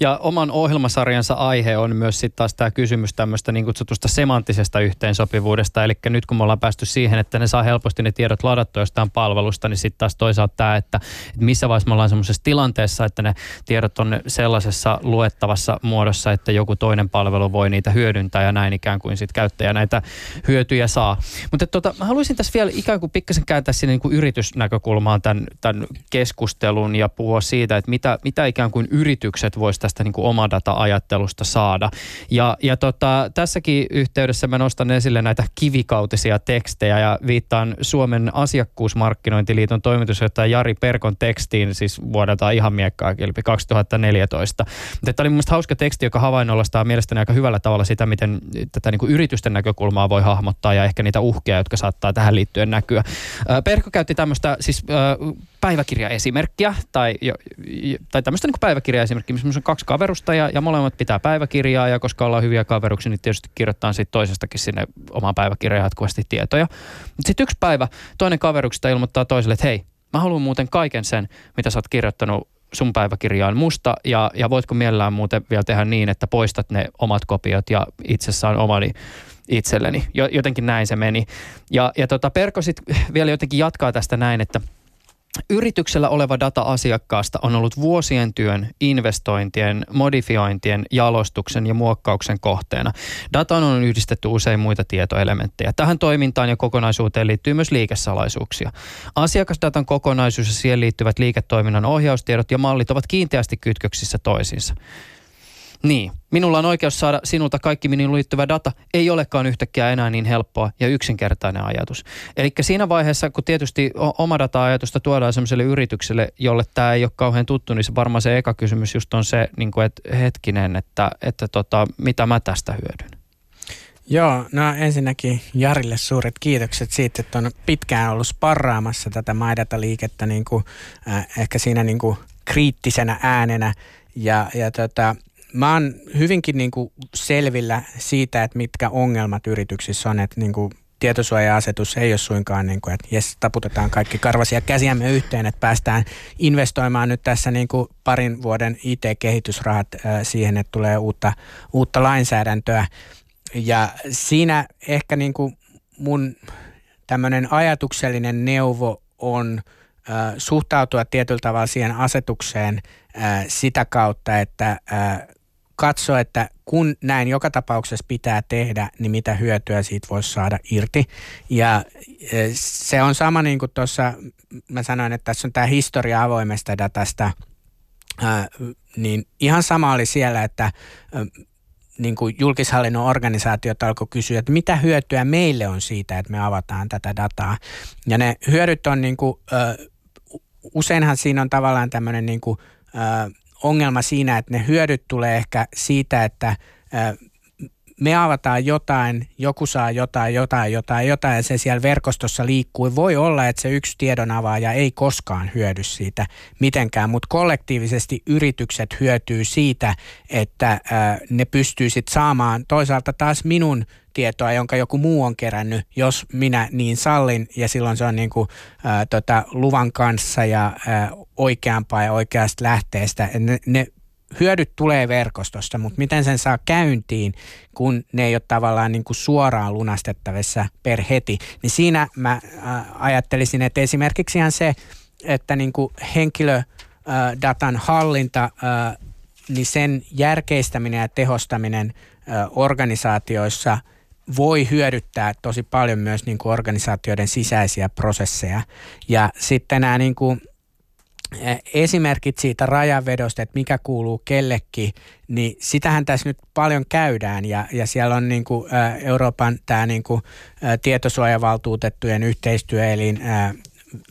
Ja oman ohjelmasarjansa aihe on myös sitten taas tämä kysymys tämmöistä niin kutsutusta semanttisesta yhteensopivuudesta. Eli nyt kun me ollaan päästy siihen, että ne saa helposti ne tiedot ladattua jostain palvelusta, niin sitten taas toisaalta tämä, että, että missä vaiheessa me ollaan semmoisessa tilanteessa, että ne tiedot on sellaisessa luettavassa muodossa, että joku toinen palvelu voi niitä hyödyntää ja näin ikään kuin sitten käyttäjä näitä hyötyjä saa. Mutta tota, mä haluaisin tässä vielä ikään kuin pikkasen kääntää sinne niin kuin yritysnäkökulmaan tämän, tämän keskustelun ja puhua siitä, että mitä, mitä ikään kuin yritykset voisi tästä niin kuin omadata-ajattelusta saada. Ja, ja tota, tässäkin yhteydessä mä nostan esille näitä kivikautisia tekstejä ja viittaan Suomen asiakkuusmarkkinointiliiton toimitusjohtaja Jari Perkon tekstiin, siis vuodelta ihan miekkaa kilpi 2014. Mutta tämä oli mun hauska teksti, joka havainnollastaa mielestäni aika hyvällä tavalla sitä, miten tätä niin yritysten näkökulmaa voi hahmottaa ja ehkä niitä uhkia, jotka saattaa tähän liittyen näkyä. Perko käytti tämmöistä siis päiväkirjaesimerkkiä tai, tai tämmöistä niin päiväkirjaesimerkkiä, missä on kaksi kaverusta ja, ja molemmat pitää päiväkirjaa ja koska ollaan hyviä kaveruksia, niin tietysti kirjoittaa sitten toisestakin sinne omaan päiväkirjaan jatkuvasti tietoja. Mutta sitten yksi päivä toinen kaveruksista ilmoittaa toiselle, että hei, mä haluan muuten kaiken sen, mitä sä oot kirjoittanut sun päiväkirjaan musta ja, ja voitko mielellään muuten vielä tehdä niin, että poistat ne omat kopiot ja itsessään omani itselleni. Jotenkin näin se meni. Ja, ja tota, Perko sitten vielä jotenkin jatkaa tästä näin, että – Yrityksellä oleva data asiakkaasta on ollut vuosien työn, investointien, modifiointien, jalostuksen ja muokkauksen kohteena. Dataan on yhdistetty usein muita tietoelementtejä. Tähän toimintaan ja kokonaisuuteen liittyy myös liikesalaisuuksia. Asiakasdatan kokonaisuus ja siihen liittyvät liiketoiminnan ohjaustiedot ja mallit ovat kiinteästi kytköksissä toisiinsa. Niin, minulla on oikeus saada sinulta kaikki minuun liittyvä data, ei olekaan yhtäkkiä enää niin helppoa ja yksinkertainen ajatus. Eli siinä vaiheessa, kun tietysti oma data-ajatusta tuodaan sellaiselle yritykselle, jolle tämä ei ole kauhean tuttu, niin se varmaan se eka kysymys just on se, niin kuin, että hetkinen, että, että tota, mitä mä tästä hyödyn. Joo, no ensinnäkin Jarille suuret kiitokset siitä, että on pitkään ollut sparraamassa tätä maidata-liikettä niin kuin, äh, ehkä siinä niin kuin kriittisenä äänenä. Ja, ja tota, mä oon hyvinkin niin kuin selvillä siitä, että mitkä ongelmat yrityksissä on, että niin kuin tietosuoja-asetus ei ole suinkaan niin kuin, että jes, taputetaan kaikki karvasia käsiämme yhteen, että päästään investoimaan nyt tässä niin kuin parin vuoden IT-kehitysrahat siihen, että tulee uutta, uutta lainsäädäntöä. Ja siinä ehkä niin kuin mun tämmöinen ajatuksellinen neuvo on suhtautua tietyllä tavalla siihen asetukseen sitä kautta, että katsoa, että kun näin joka tapauksessa pitää tehdä, niin mitä hyötyä siitä voisi saada irti. Ja se on sama niin kuin tuossa, mä sanoin, että tässä on tämä historia avoimesta datasta, niin ihan sama oli siellä, että niin kuin julkishallinnon organisaatiot alkoi kysyä, että mitä hyötyä meille on siitä, että me avataan tätä dataa. Ja ne hyödyt on niin kuin, useinhan siinä on tavallaan tämmöinen niin kuin, ongelma siinä, että ne hyödyt tulee ehkä siitä, että me avataan jotain, joku saa jotain, jotain, jotain, jotain ja se siellä verkostossa liikkuu. Voi olla, että se yksi tiedonavaaja ei koskaan hyödy siitä mitenkään, mutta kollektiivisesti yritykset hyötyy siitä, että ne pystyy sitten saamaan toisaalta taas minun tietoa, jonka joku muu on kerännyt, jos minä niin sallin, ja silloin se on niin kuin, ä, tota, luvan kanssa ja ä, oikeampaa ja oikeasta lähteestä. Ne, ne hyödyt tulee verkostosta, mutta miten sen saa käyntiin, kun ne ei ole tavallaan niin kuin suoraan lunastettavissa per heti, niin siinä mä ä, ajattelisin, että esimerkiksi ihan se, että niin kuin henkilödatan hallinta, ä, niin sen järkeistäminen ja tehostaminen organisaatioissa – voi hyödyttää tosi paljon myös niin kuin organisaatioiden sisäisiä prosesseja. Ja sitten nämä niin kuin esimerkit siitä rajanvedosta, että mikä kuuluu kellekin, niin sitähän tässä nyt paljon käydään ja, ja siellä on niin kuin, Euroopan tämä niin kuin, tietosuojavaltuutettujen yhteistyöelin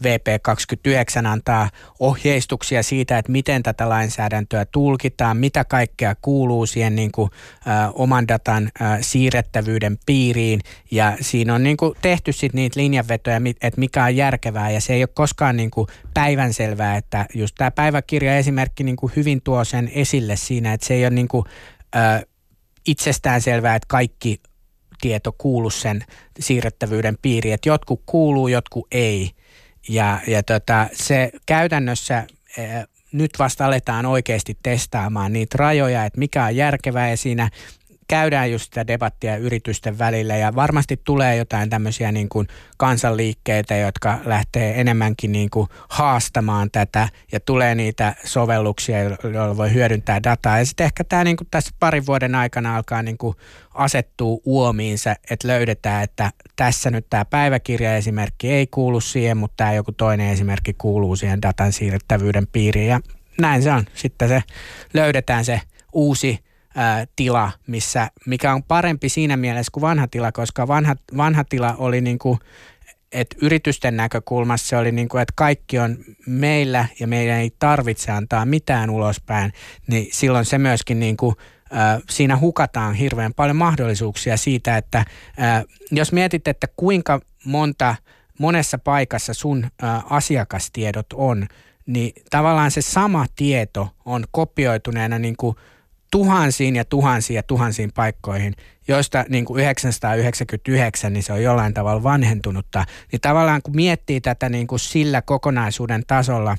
VP29 antaa ohjeistuksia siitä, että miten tätä lainsäädäntöä tulkitaan, mitä kaikkea kuuluu siihen niin kuin, ä, oman datan ä, siirrettävyyden piiriin. Ja siinä on niin kuin, tehty sitten niitä linjanvetoja, että mikä on järkevää ja se ei ole koskaan niin kuin, päivänselvää, että just tämä päiväkirja esimerkki niin kuin, hyvin tuo sen esille siinä, että se ei ole niin kuin, ä, itsestään selvää, että kaikki tieto kuuluu sen siirrettävyyden piiriin, että jotkut kuuluu, jotkut ei. Ja, ja tota, se käytännössä nyt vasta aletaan oikeasti testaamaan niitä rajoja, että mikä on järkevää ja siinä käydään just sitä debattia yritysten välillä ja varmasti tulee jotain tämmöisiä niin kuin kansanliikkeitä, jotka lähtee enemmänkin niin kuin haastamaan tätä ja tulee niitä sovelluksia, joilla voi hyödyntää dataa. Ja sitten ehkä tämä niin kuin tässä parin vuoden aikana alkaa niin kuin asettuu uomiinsa, että löydetään, että tässä nyt tämä päiväkirjaesimerkki ei kuulu siihen, mutta tämä joku toinen esimerkki kuuluu siihen datan siirrettävyyden piiriin ja näin se on. Sitten se löydetään se uusi tila, missä, mikä on parempi siinä mielessä kuin vanha tila, koska vanha, vanha tila oli niin kuin, että yritysten näkökulmassa se oli niin kuin, että kaikki on meillä ja meidän ei tarvitse antaa mitään ulospäin, niin silloin se myöskin niin kuin, siinä hukataan hirveän paljon mahdollisuuksia siitä, että jos mietit, että kuinka monta monessa paikassa sun asiakastiedot on, niin tavallaan se sama tieto on kopioituneena niin kuin tuhansiin ja tuhansiin ja tuhansiin paikkoihin, joista niin kuin 999, niin se on jollain tavalla vanhentunutta. Niin tavallaan kun miettii tätä niin kuin sillä kokonaisuuden tasolla,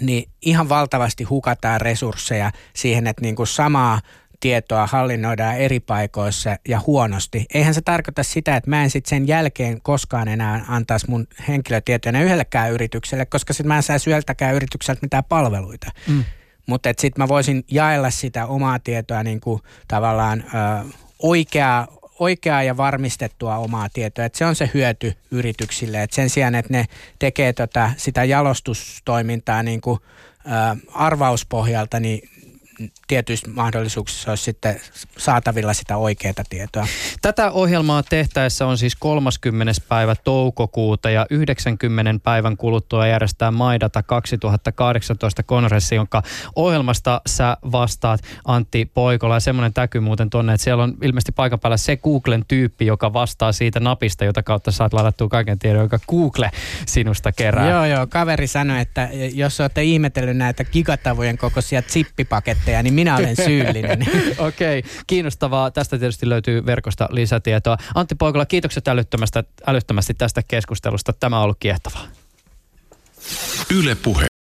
niin ihan valtavasti hukataan resursseja siihen, että niin kuin samaa tietoa hallinnoidaan eri paikoissa ja huonosti. Eihän se tarkoita sitä, että mä en sitten sen jälkeen koskaan enää antaisi mun henkilötietoja yhdellekään yritykselle, koska sitten mä en saa yhdeltäkään yritykseltä mitään palveluita. Mm. Mutta sitten mä voisin jaella sitä omaa tietoa niin kuin tavallaan ö, oikeaa, oikeaa ja varmistettua omaa tietoa. Et se on se hyöty yrityksille. Et sen sijaan, että ne tekee tota, sitä jalostustoimintaa niin kuin, ö, arvauspohjalta, niin tietyissä mahdollisuuksissa olisi sitten saatavilla sitä oikeaa tietoa. Tätä ohjelmaa tehtäessä on siis 30. päivä toukokuuta ja 90 päivän kuluttua järjestää Maidata 2018 konferenssi, jonka ohjelmasta sä vastaat Antti Poikola. Ja semmoinen täky muuten tonne, että siellä on ilmeisesti paikan päällä se Googlen tyyppi, joka vastaa siitä napista, jota kautta saat ladattua kaiken tiedon, joka Google sinusta kerää. Joo, joo. Kaveri sanoi, että jos olette ihmetellyt näitä gigatavujen kokoisia zippipaketteja, kommentteja, niin minä olen syyllinen. Okei, okay. kiinnostavaa. Tästä tietysti löytyy verkosta lisätietoa. Antti Poikola, kiitokset älyttömästi, älyttömästi tästä keskustelusta. Tämä on ollut kiehtovaa. Yle puhe.